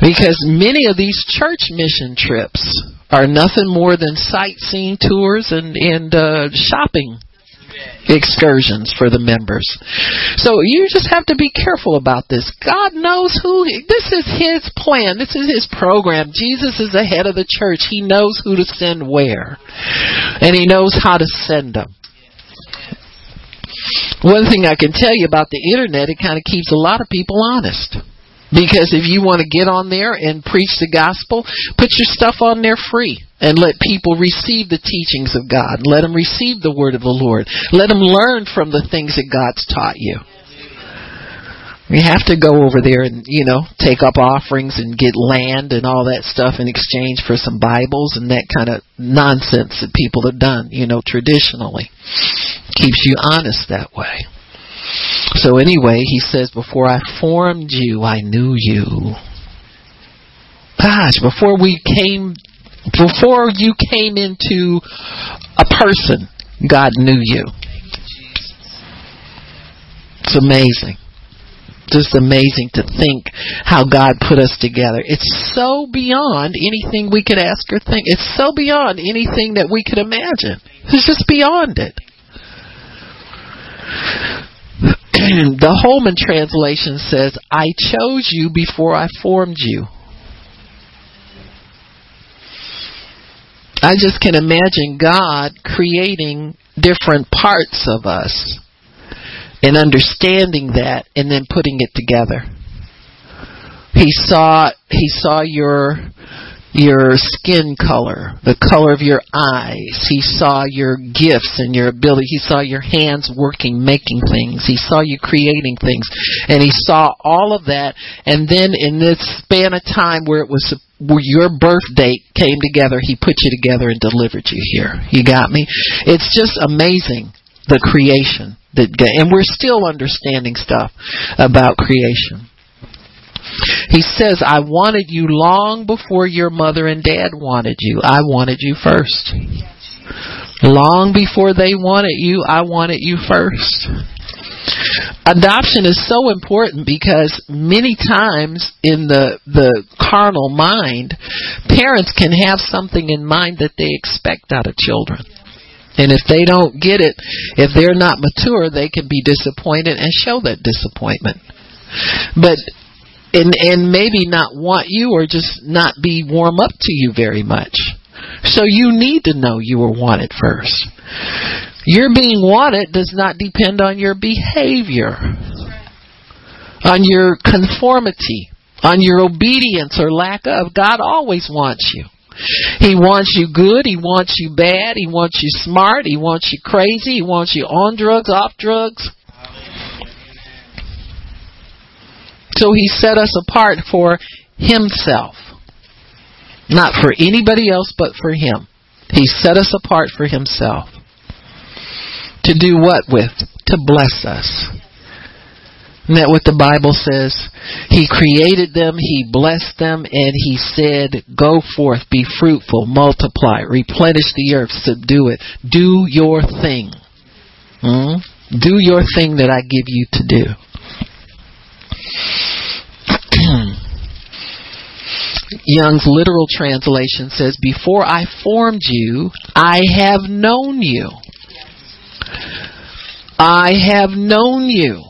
Because many of these church mission trips are nothing more than sightseeing tours and, and uh, shopping excursions for the members. So you just have to be careful about this. God knows who, he, this is His plan. This is His program. Jesus is the head of the church. He knows who to send where. And He knows how to send them. One thing I can tell you about the internet, it kind of keeps a lot of people honest. Because if you want to get on there and preach the gospel, put your stuff on there free and let people receive the teachings of God. Let them receive the word of the Lord. Let them learn from the things that God's taught you. You have to go over there and, you know, take up offerings and get land and all that stuff in exchange for some Bibles and that kind of nonsense that people have done, you know, traditionally. Keeps you honest that way. So anyway, he says, Before I formed you, I knew you. Gosh, before we came, before you came into a person, God knew you. It's amazing. Just amazing to think how God put us together. It's so beyond anything we could ask or think. It's so beyond anything that we could imagine. It's just beyond it. <clears throat> the Holman translation says, I chose you before I formed you. I just can imagine God creating different parts of us and understanding that and then putting it together. He saw he saw your your skin color, the color of your eyes. He saw your gifts and your ability. He saw your hands working, making things. He saw you creating things. And he saw all of that. And then in this span of time where it was where your birth date came together, he put you together and delivered you here. You got me? It's just amazing the creation that and we're still understanding stuff about creation. He says, I wanted you long before your mother and dad wanted you. I wanted you first. Long before they wanted you, I wanted you first. Adoption is so important because many times in the the carnal mind, parents can have something in mind that they expect out of children. And if they don't get it, if they're not mature, they can be disappointed and show that disappointment. But and and maybe not want you or just not be warm up to you very much. So you need to know you were wanted first. Your being wanted does not depend on your behavior, on your conformity, on your obedience or lack of. God always wants you. He wants you good. He wants you bad. He wants you smart. He wants you crazy. He wants you on drugs, off drugs. So he set us apart for himself. Not for anybody else, but for him. He set us apart for himself. To do what with? To bless us. Isn't that what the Bible says? He created them, He blessed them, and He said, Go forth, be fruitful, multiply, replenish the earth, subdue it. Do your thing. Hmm? Do your thing that I give you to do. <clears throat> Young's literal translation says, Before I formed you, I have known you. I have known you.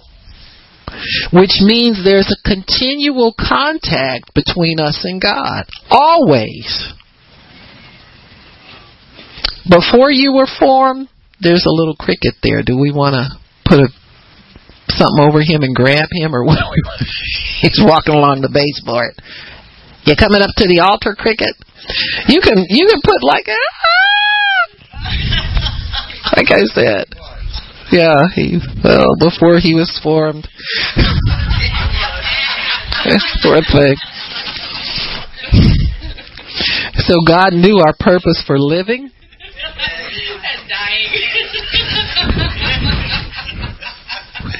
Which means there's a continual contact between us and God. Always. Before you were formed, there's a little cricket there. Do we want to put a something over him and grab him, or <laughs> what? He's walking along the baseboard. You coming up to the altar, cricket? You can you can put like ah! like I said. Yeah, he well before he was formed. <laughs> Poor thing. So God knew our purpose for living <laughs> and dying.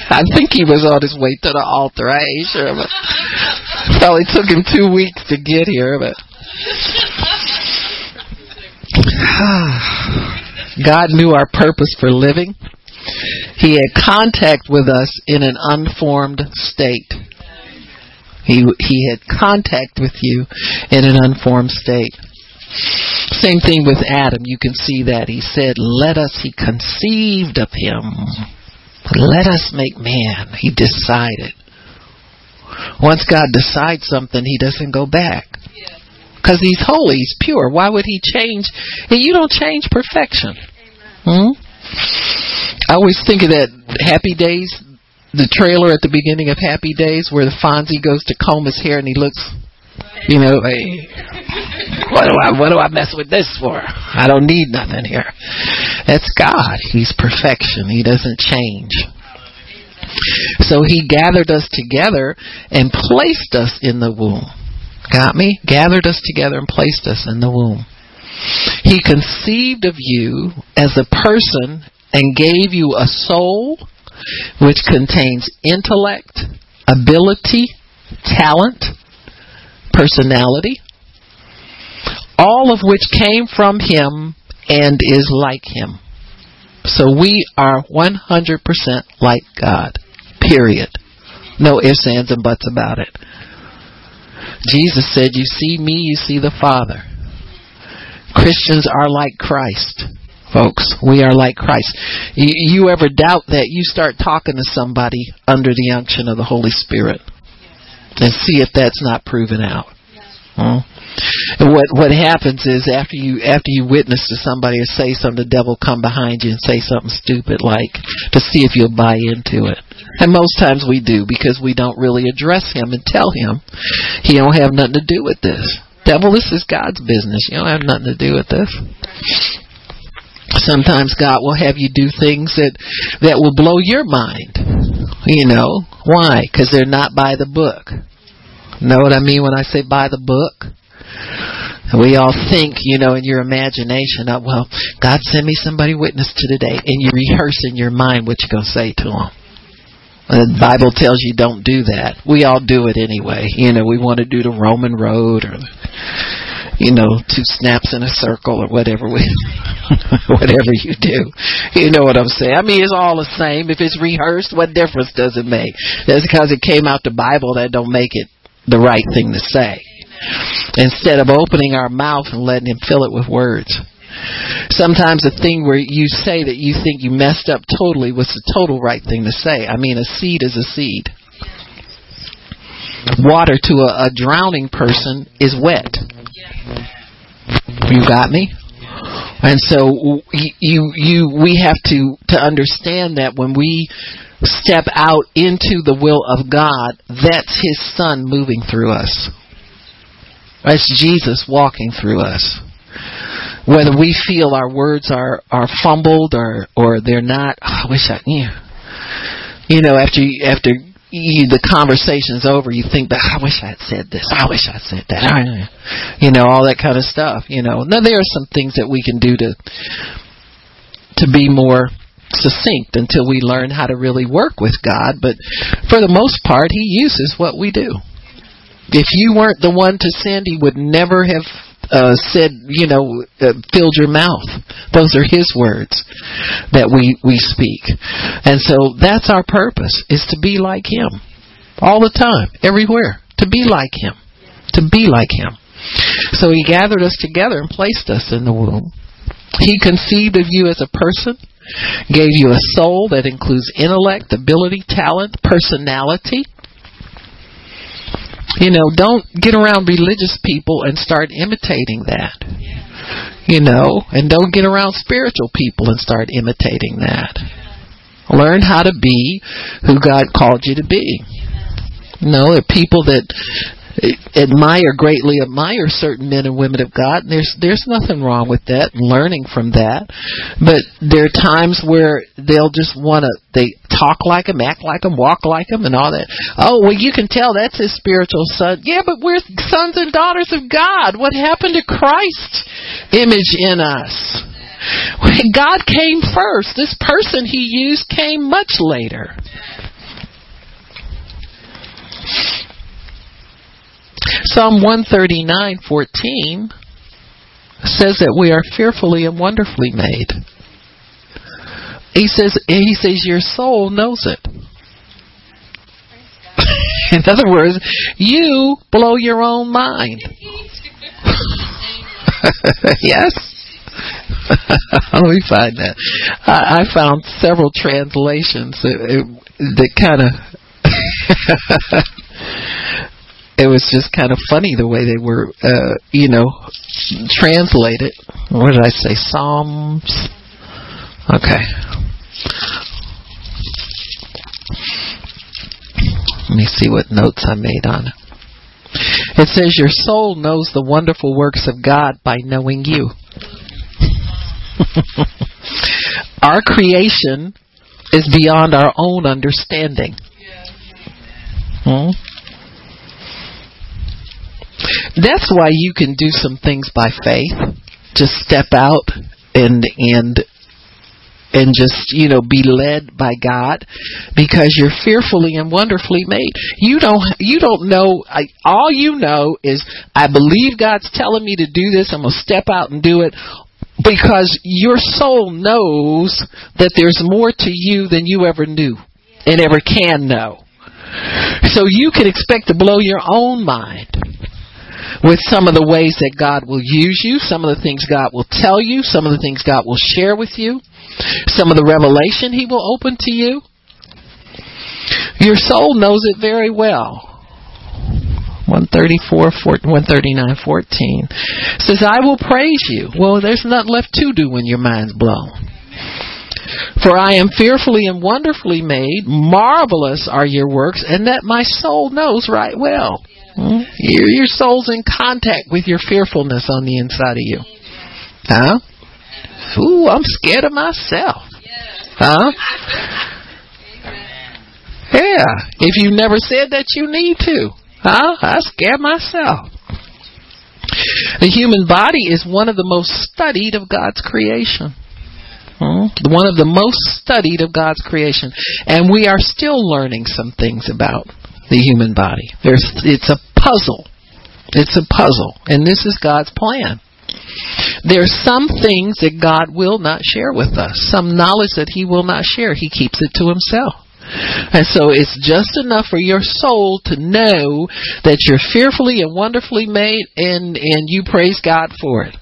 I think he was on his way to the altar. I ain't sure, but probably took him two weeks to get here. But <sighs> God knew our purpose for living. He had contact with us in an unformed state. He, he had contact with you in an unformed state. Same thing with Adam. You can see that. He said, Let us, he conceived of him. Let us make man. He decided. Once God decides something, he doesn't go back. Because he's holy, he's pure. Why would he change? And you don't change perfection. Hmm? I always think of that Happy Days, the trailer at the beginning of Happy Days where the Fonzie goes to comb his hair and he looks, you know, what do I what do I mess with this for? I don't need nothing here. That's God. He's perfection. He doesn't change. So he gathered us together and placed us in the womb. Got me? Gathered us together and placed us in the womb. He conceived of you as a person and gave you a soul which contains intellect, ability, talent, personality, all of which came from him and is like him. So we are 100% like God. Period. No ifs, ands, and buts about it. Jesus said, You see me, you see the Father. Christians are like Christ. Folks, we are like Christ. You, you ever doubt that, you start talking to somebody under the unction of the Holy Spirit and see if that's not proven out. Hmm? And what what happens is after you after you witness to somebody or say something, the devil come behind you and say something stupid like to see if you'll buy into it. And most times we do because we don't really address him and tell him he don't have nothing to do with this. Devil, this is God's business. You don't have nothing to do with this. Sometimes God will have you do things that that will blow your mind. You know why? Because they're not by the book. Know what I mean when I say by the book? We all think, you know, in your imagination, oh, well, God send me somebody witness to today, and you rehearse in your mind what you're going to say to them. The Bible tells you don't do that. We all do it anyway. You know, we want to do the Roman road or, you know, two snaps in a circle or whatever we, <laughs> whatever you do. You know what I'm saying? I mean, it's all the same. If it's rehearsed, what difference does it make? That's because it came out the Bible that don't make it the right thing to say instead of opening our mouth and letting Him fill it with words. Sometimes a thing where you say that you think you messed up totally was the total right thing to say. I mean, a seed is a seed. Water to a, a drowning person is wet. You got me? And so you you we have to to understand that when we step out into the will of God, that's his son moving through us. That's Jesus walking through us. Whether we feel our words are, are fumbled or, or they're not, oh, <sighs> I wish I knew. You know, after after you, the conversation's over, you think, that I wish I had said this. I wish I said that. You know, all that kind of stuff. You know, now there are some things that we can do to to be more succinct until we learn how to really work with God. But for the most part, He uses what we do. If you weren't the one to send, he would never have uh, said, you know, uh, filled your mouth. Those are his words that we we speak, and so that's our purpose: is to be like him all the time, everywhere. To be like him, to be like him. So he gathered us together and placed us in the womb. He conceived of you as a person, gave you a soul that includes intellect, ability, talent, personality you know, don't get around religious people and start imitating that. You know, and don't get around spiritual people and start imitating that. Learn how to be who God called you to be. You know, there are people that admire greatly admire certain men and women of God. And there's there's nothing wrong with that, learning from that. But there are times where they'll just want to they talk like them, act like them, walk like them, and all that. Oh well, you can tell that's his spiritual son. Yeah, but we're sons and daughters of God. What happened to Christ's image in us? God came first. This person he used came much later. Psalm 139:14 says that we are fearfully and wonderfully made. He says he says your soul knows it. <laughs> In other words, you blow your own mind. <laughs> yes. <laughs> Let me find that. I, I found several translations that, that kind of. it was just kind of funny the way they were, uh, you know, translated. What did I say? Psalms. Okay. Let me see what notes I made on it. It says, Your soul knows the wonderful works of God by knowing you. <laughs> our creation is beyond our own understanding. Hmm? That's why you can do some things by faith. Just step out and and and just you know be led by God because you're fearfully and wonderfully made. You don't you don't know I, all you know is I believe God's telling me to do this. I'm gonna step out and do it because your soul knows that there's more to you than you ever knew and ever can know. So you can expect to blow your own mind with some of the ways that God will use you, some of the things God will tell you, some of the things God will share with you, some of the revelation He will open to you. Your soul knows it very well. 134, 139, 14 says, I will praise you. Well, there's nothing left to do when your mind's blown. For I am fearfully and wonderfully made. Marvelous are your works, and that my soul knows right well. Your, your soul's in contact with your fearfulness on the inside of you. Huh? Ooh, I'm scared of myself. Huh? Yeah. If you never said that, you need to. Huh? I scare myself. The human body is one of the most studied of God's creation. Hmm? One of the most studied of God's creation. And we are still learning some things about the human body. There's, it's a puzzle. It's a puzzle. And this is God's plan. There are some things that God will not share with us, some knowledge that He will not share. He keeps it to Himself. And so it's just enough for your soul to know that you're fearfully and wonderfully made and, and you praise God for it.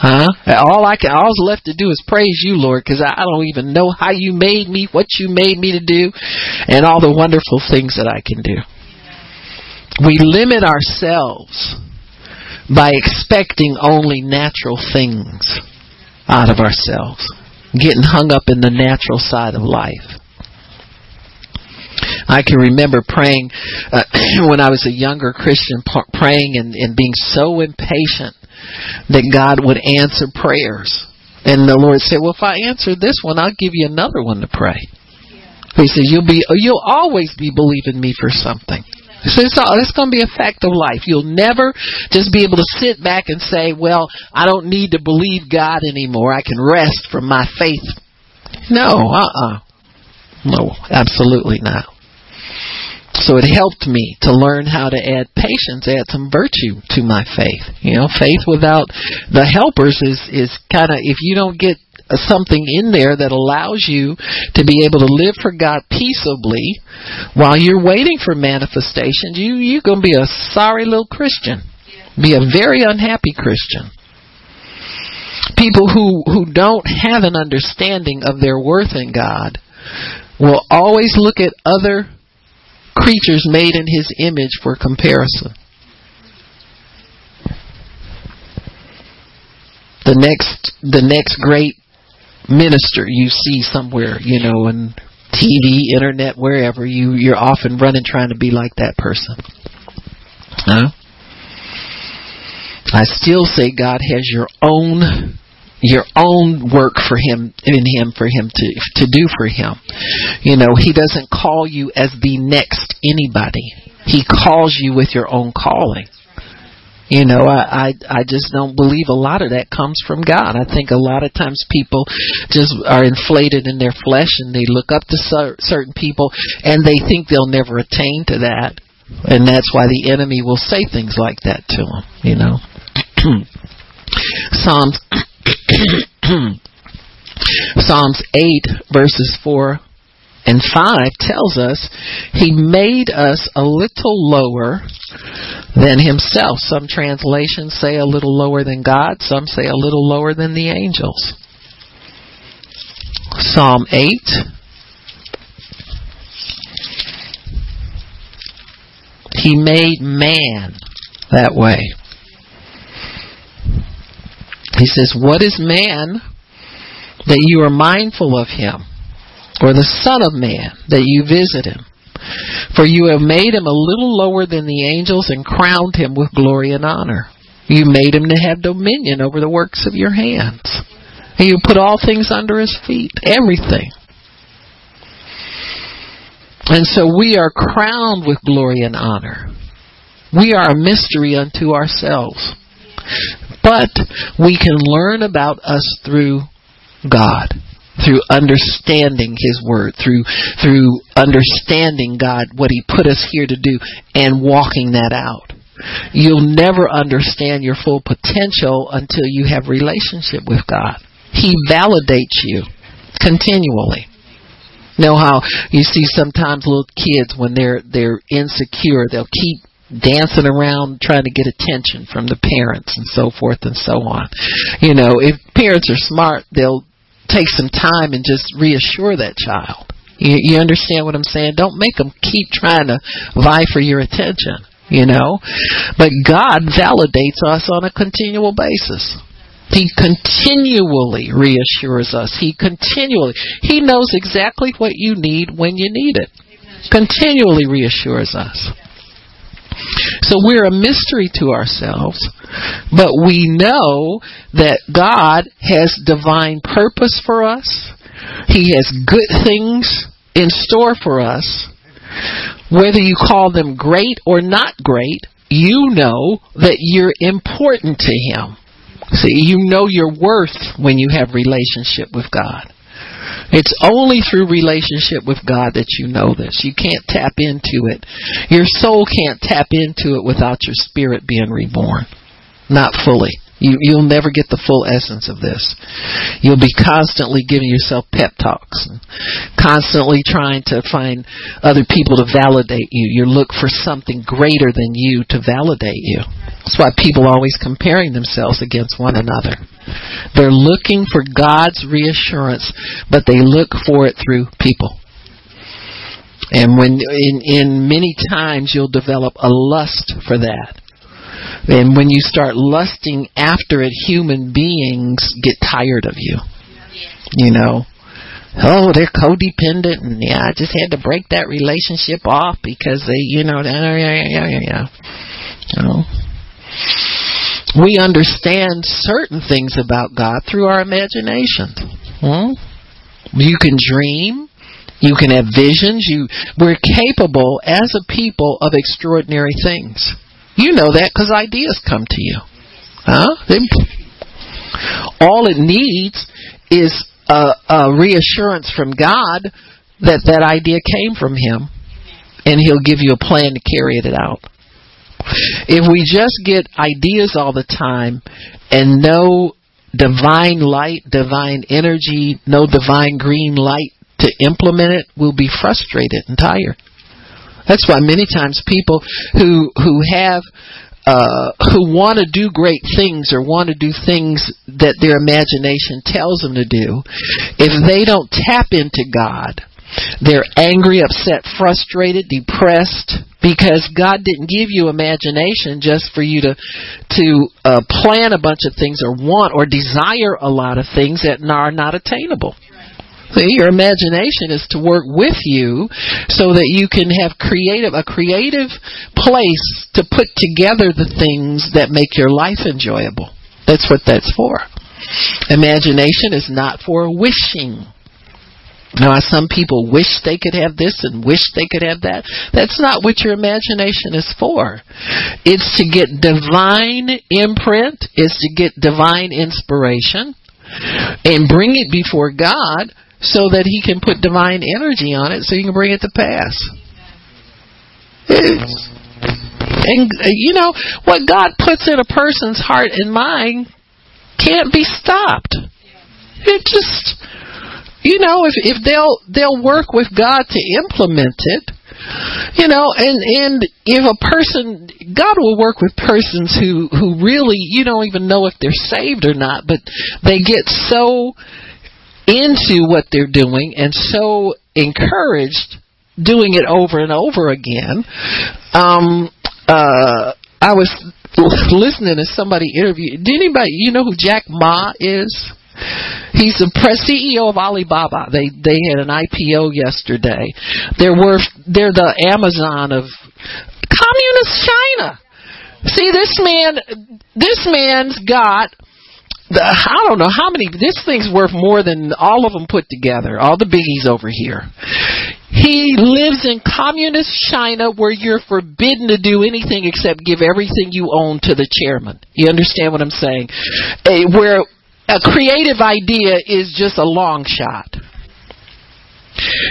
Huh? All I can, all's left to do is praise you, Lord, because I, I don't even know how you made me, what you made me to do, and all the wonderful things that I can do. We limit ourselves by expecting only natural things out of ourselves, getting hung up in the natural side of life. I can remember praying uh, <clears throat> when I was a younger Christian, praying and, and being so impatient that God would answer prayers. And the Lord said, "Well, if I answer this one, I'll give you another one to pray." He says, "You'll be, you'll always be believing me for something." So it's, all, it's going to be a fact of life. You'll never just be able to sit back and say, "Well, I don't need to believe God anymore. I can rest from my faith." No, uh-uh. No, absolutely not. So it helped me to learn how to add patience, add some virtue to my faith. You know, faith without the helpers is is kind of if you don't get something in there that allows you to be able to live for God peaceably while you're waiting for manifestations, you you're to be a sorry little Christian. Be a very unhappy Christian. People who who don't have an understanding of their worth in God will always look at other creatures made in his image for comparison. The next the next great minister you see somewhere, you know, in TV, internet, wherever, you you're often running trying to be like that person. Huh? I still say God has your own your own work for him in him for him to to do for him. You know, he doesn't call you as the next anybody. He calls you with your own calling. You know, I, I I just don't believe a lot of that comes from God. I think a lot of times people just are inflated in their flesh and they look up to cer- certain people and they think they'll never attain to that, and that's why the enemy will say things like that to them. You know, <clears throat> Psalms <clears throat> Psalms 8 verses 4 and 5 tells us he made us a little lower than himself. Some translations say a little lower than God, some say a little lower than the angels. Psalm 8 He made man that way. He says, What is man that you are mindful of him? Or the Son of Man that you visit him? For you have made him a little lower than the angels and crowned him with glory and honor. You made him to have dominion over the works of your hands. And you put all things under his feet, everything. And so we are crowned with glory and honor. We are a mystery unto ourselves. But we can learn about us through God, through understanding His Word, through through understanding God what He put us here to do and walking that out. You'll never understand your full potential until you have relationship with God. He validates you continually. Know how you see sometimes little kids when they're they're insecure, they'll keep dancing around trying to get attention from the parents and so forth and so on. You know, if parents are smart, they'll take some time and just reassure that child. You, you understand what I'm saying? Don't make them keep trying to vie for your attention, you know? But God validates us on a continual basis. He continually reassures us. He continually, He knows exactly what you need when you need it. Continually reassures us. So we're a mystery to ourselves, but we know that God has divine purpose for us. He has good things in store for us. Whether you call them great or not great, you know that you're important to Him. See, you know your worth when you have relationship with God. It's only through relationship with God that you know this. You can't tap into it. Your soul can't tap into it without your spirit being reborn. Not fully. You, you'll never get the full essence of this. You'll be constantly giving yourself pep talks, constantly trying to find other people to validate you. You look for something greater than you to validate you. That's why people are always comparing themselves against one another. They're looking for God's reassurance, but they look for it through people. And when in in many times you'll develop a lust for that. And when you start lusting after it, human beings get tired of you. You know, oh, they're codependent, and yeah, I just had to break that relationship off because they, you know, yeah, yeah, yeah, yeah, yeah. You know, we understand certain things about God through our imagination. Hmm? You can dream. You can have visions. You, we're capable as a people of extraordinary things. You know that because ideas come to you. Huh? <laughs> All it needs is a, a reassurance from God that that idea came from Him, and He'll give you a plan to carry it out. If we just get ideas all the time and no divine light, divine energy, no divine green light to implement it, we'll be frustrated and tired. That's why many times people who who have uh, who want to do great things or want to do things that their imagination tells them to do, if they don't tap into God, they're angry, upset, frustrated, depressed because God didn't give you imagination just for you to to uh, plan a bunch of things or want or desire a lot of things that are not attainable. See, your imagination is to work with you so that you can have creative a creative place to put together the things that make your life enjoyable. That's what that's for. Imagination is not for wishing. Now, some people wish they could have this and wish they could have that. That's not what your imagination is for. It's to get divine imprint, it's to get divine inspiration and bring it before God so that he can put divine energy on it so you can bring it to pass. It's, <clears throat> and, uh, you know, what God puts in a person's heart and mind can't be stopped. It just, you know, if if they'll they'll work with God to implement it, you know, and and if a person, God will work with persons who who really you don't even know if they're saved or not, but they get so into what they're doing and so encouraged doing it over and over again. Um, uh, I was listening to somebody interview. Did anybody you know who Jack Ma is? He's the press CEO of Alibaba. They they had an IPO yesterday. They're worth they're the Amazon of communist China. See this man this man's got the, I don't know how many. This thing's worth more than all of them put together. All the biggies over here. He lives in communist China where you're forbidden to do anything except give everything you own to the chairman. You understand what I'm saying? A, Where a creative idea is just a long shot.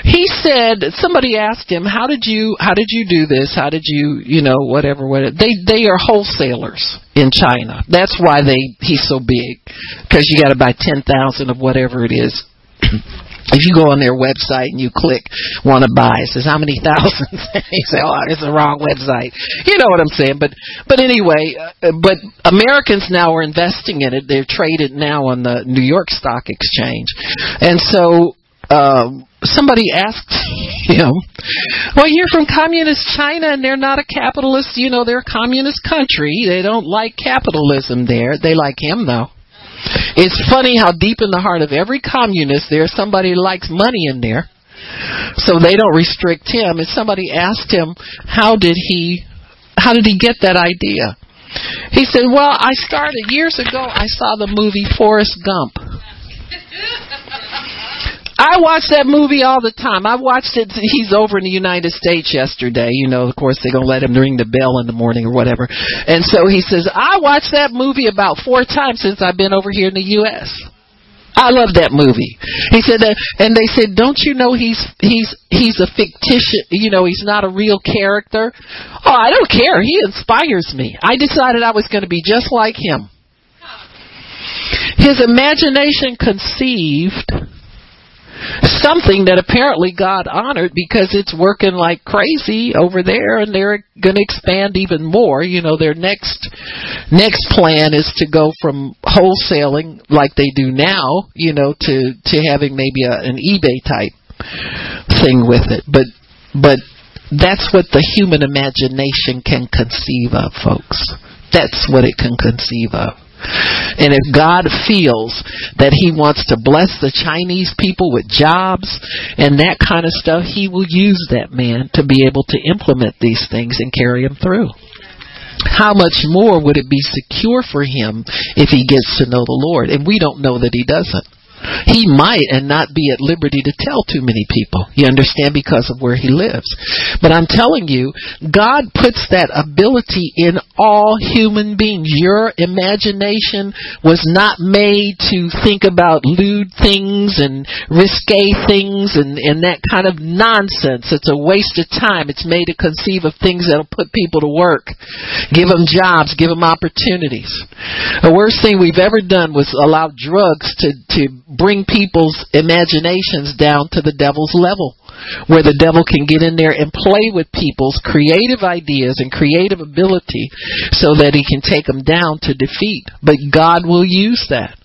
He said somebody asked him, "How did you how did you do this? How did you, you know, whatever whatever." They they are wholesalers in China. That's why they he's so big cuz you got to buy 10,000 of whatever it is. <clears throat> if you go on their website and you click want to buy, it says how many thousands. <laughs> you say, oh, it's the wrong website. You know what I'm saying? But but anyway, uh, but Americans now are investing in it. They're traded now on the New York Stock Exchange, and so. Um, somebody asked him, "Well, you're from communist China, and they're not a capitalist. You know, they're a communist country. They don't like capitalism there. They like him, though." It's funny how deep in the heart of every communist there's somebody likes money in there. So they don't restrict him. And somebody asked him, how did he, how did he get that idea? He said, well, I started years ago, I saw the movie Forrest Gump. <laughs> I watch that movie all the time. I watched it. He's over in the United States yesterday. You know, of course, they're going to let him ring the bell in the morning or whatever. And so he says, I watched that movie about four times since I've been over here in the U.S. I love that movie. He said that, and they said, "Don't you know he's he's he's a fictitious? You know, he's not a real character." Oh, I don't care. He inspires me. I decided I was going to be just like him. His imagination conceived something that apparently God honored because it's working like crazy over there and they're going to expand even more. You know, their next next plan is to go from wholesaling like they do now, you know, to to having maybe a, an eBay type thing with it. But but that's what the human imagination can conceive of, folks. That's what it can conceive of. And if God feels that He wants to bless the Chinese people with jobs and that kind of stuff, He will use that man to be able to implement these things and carry them through. How much more would it be secure for him if he gets to know the Lord? And we don't know that he doesn't. He might and not be at liberty to tell too many people. You understand because of where he lives. But I'm telling you, God puts that ability in all human beings. Your imagination was not made to think about lewd things and risque things and, and that kind of nonsense. It's a waste of time. It's made to conceive of things that'll put people to work. Give them jobs, give them opportunities. The worst thing we've ever done was allow drugs to, to bring people's imaginations down to the devil's level where the devil can get in there and play with people's creative ideas and creative ability so that he can take them down to defeat. But God will use that.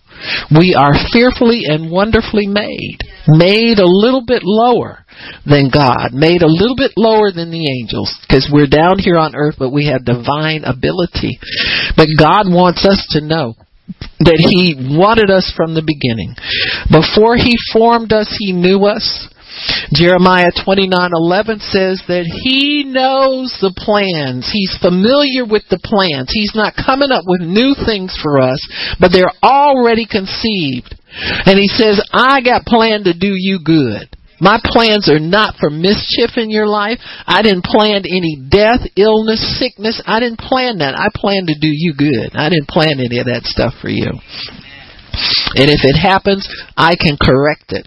We are fearfully and wonderfully made, made a little bit lower than God, made a little bit lower than the angels, because we're down here on earth, but we have divine ability. But God wants us to know that he wanted us from the beginning. Before he formed us, he knew us. Jeremiah 29:11 says that he knows the plans. He's familiar with the plans. He's not coming up with new things for us, but they're already conceived. And he says, "I got planned to do you good." My plans are not for mischief in your life. I didn't plan any death, illness, sickness. I didn't plan that. I planned to do you good. I didn't plan any of that stuff for you. And if it happens, I can correct it.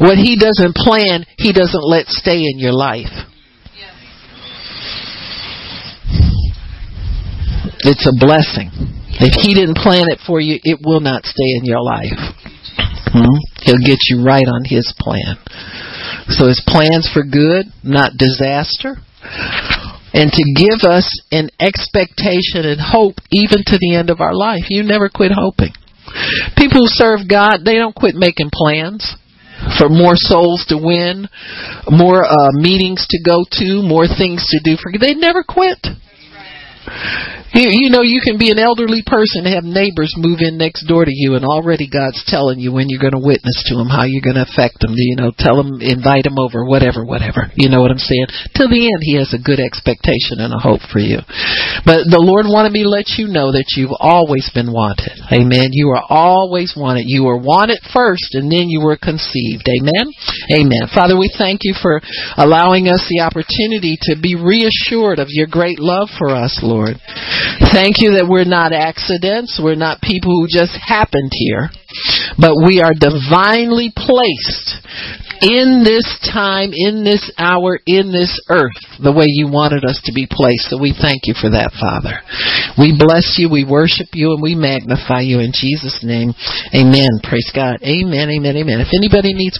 What he doesn't plan, he doesn't let stay in your life. It's a blessing. If he didn't plan it for you, it will not stay in your life. Hmm? He'll get you right on His plan. So His plans for good, not disaster. And to give us an expectation and hope even to the end of our life. You never quit hoping. People who serve God, they don't quit making plans for more souls to win, more uh, meetings to go to, more things to do for. They never quit. You, you know, you can be an elderly person, and have neighbors move in next door to you, and already God's telling you when you're going to witness to them, how you're going to affect them. You know, tell them, invite them over, whatever, whatever. You know what I'm saying? Till the end, He has a good expectation and a hope for you. But the Lord wanted me to let you know that you've always been wanted. Amen. You are always wanted. You were wanted first, and then you were conceived. Amen. Amen. Father, we thank you for allowing us the opportunity to be reassured of your great love for us, Lord. Thank you that we're not accidents. We're not people who just happened here, but we are divinely placed in this time, in this hour, in this earth, the way you wanted us to be placed. So we thank you for that, Father. We bless you, we worship you, and we magnify you in Jesus' name. Amen. Praise God. Amen, amen, amen. If anybody needs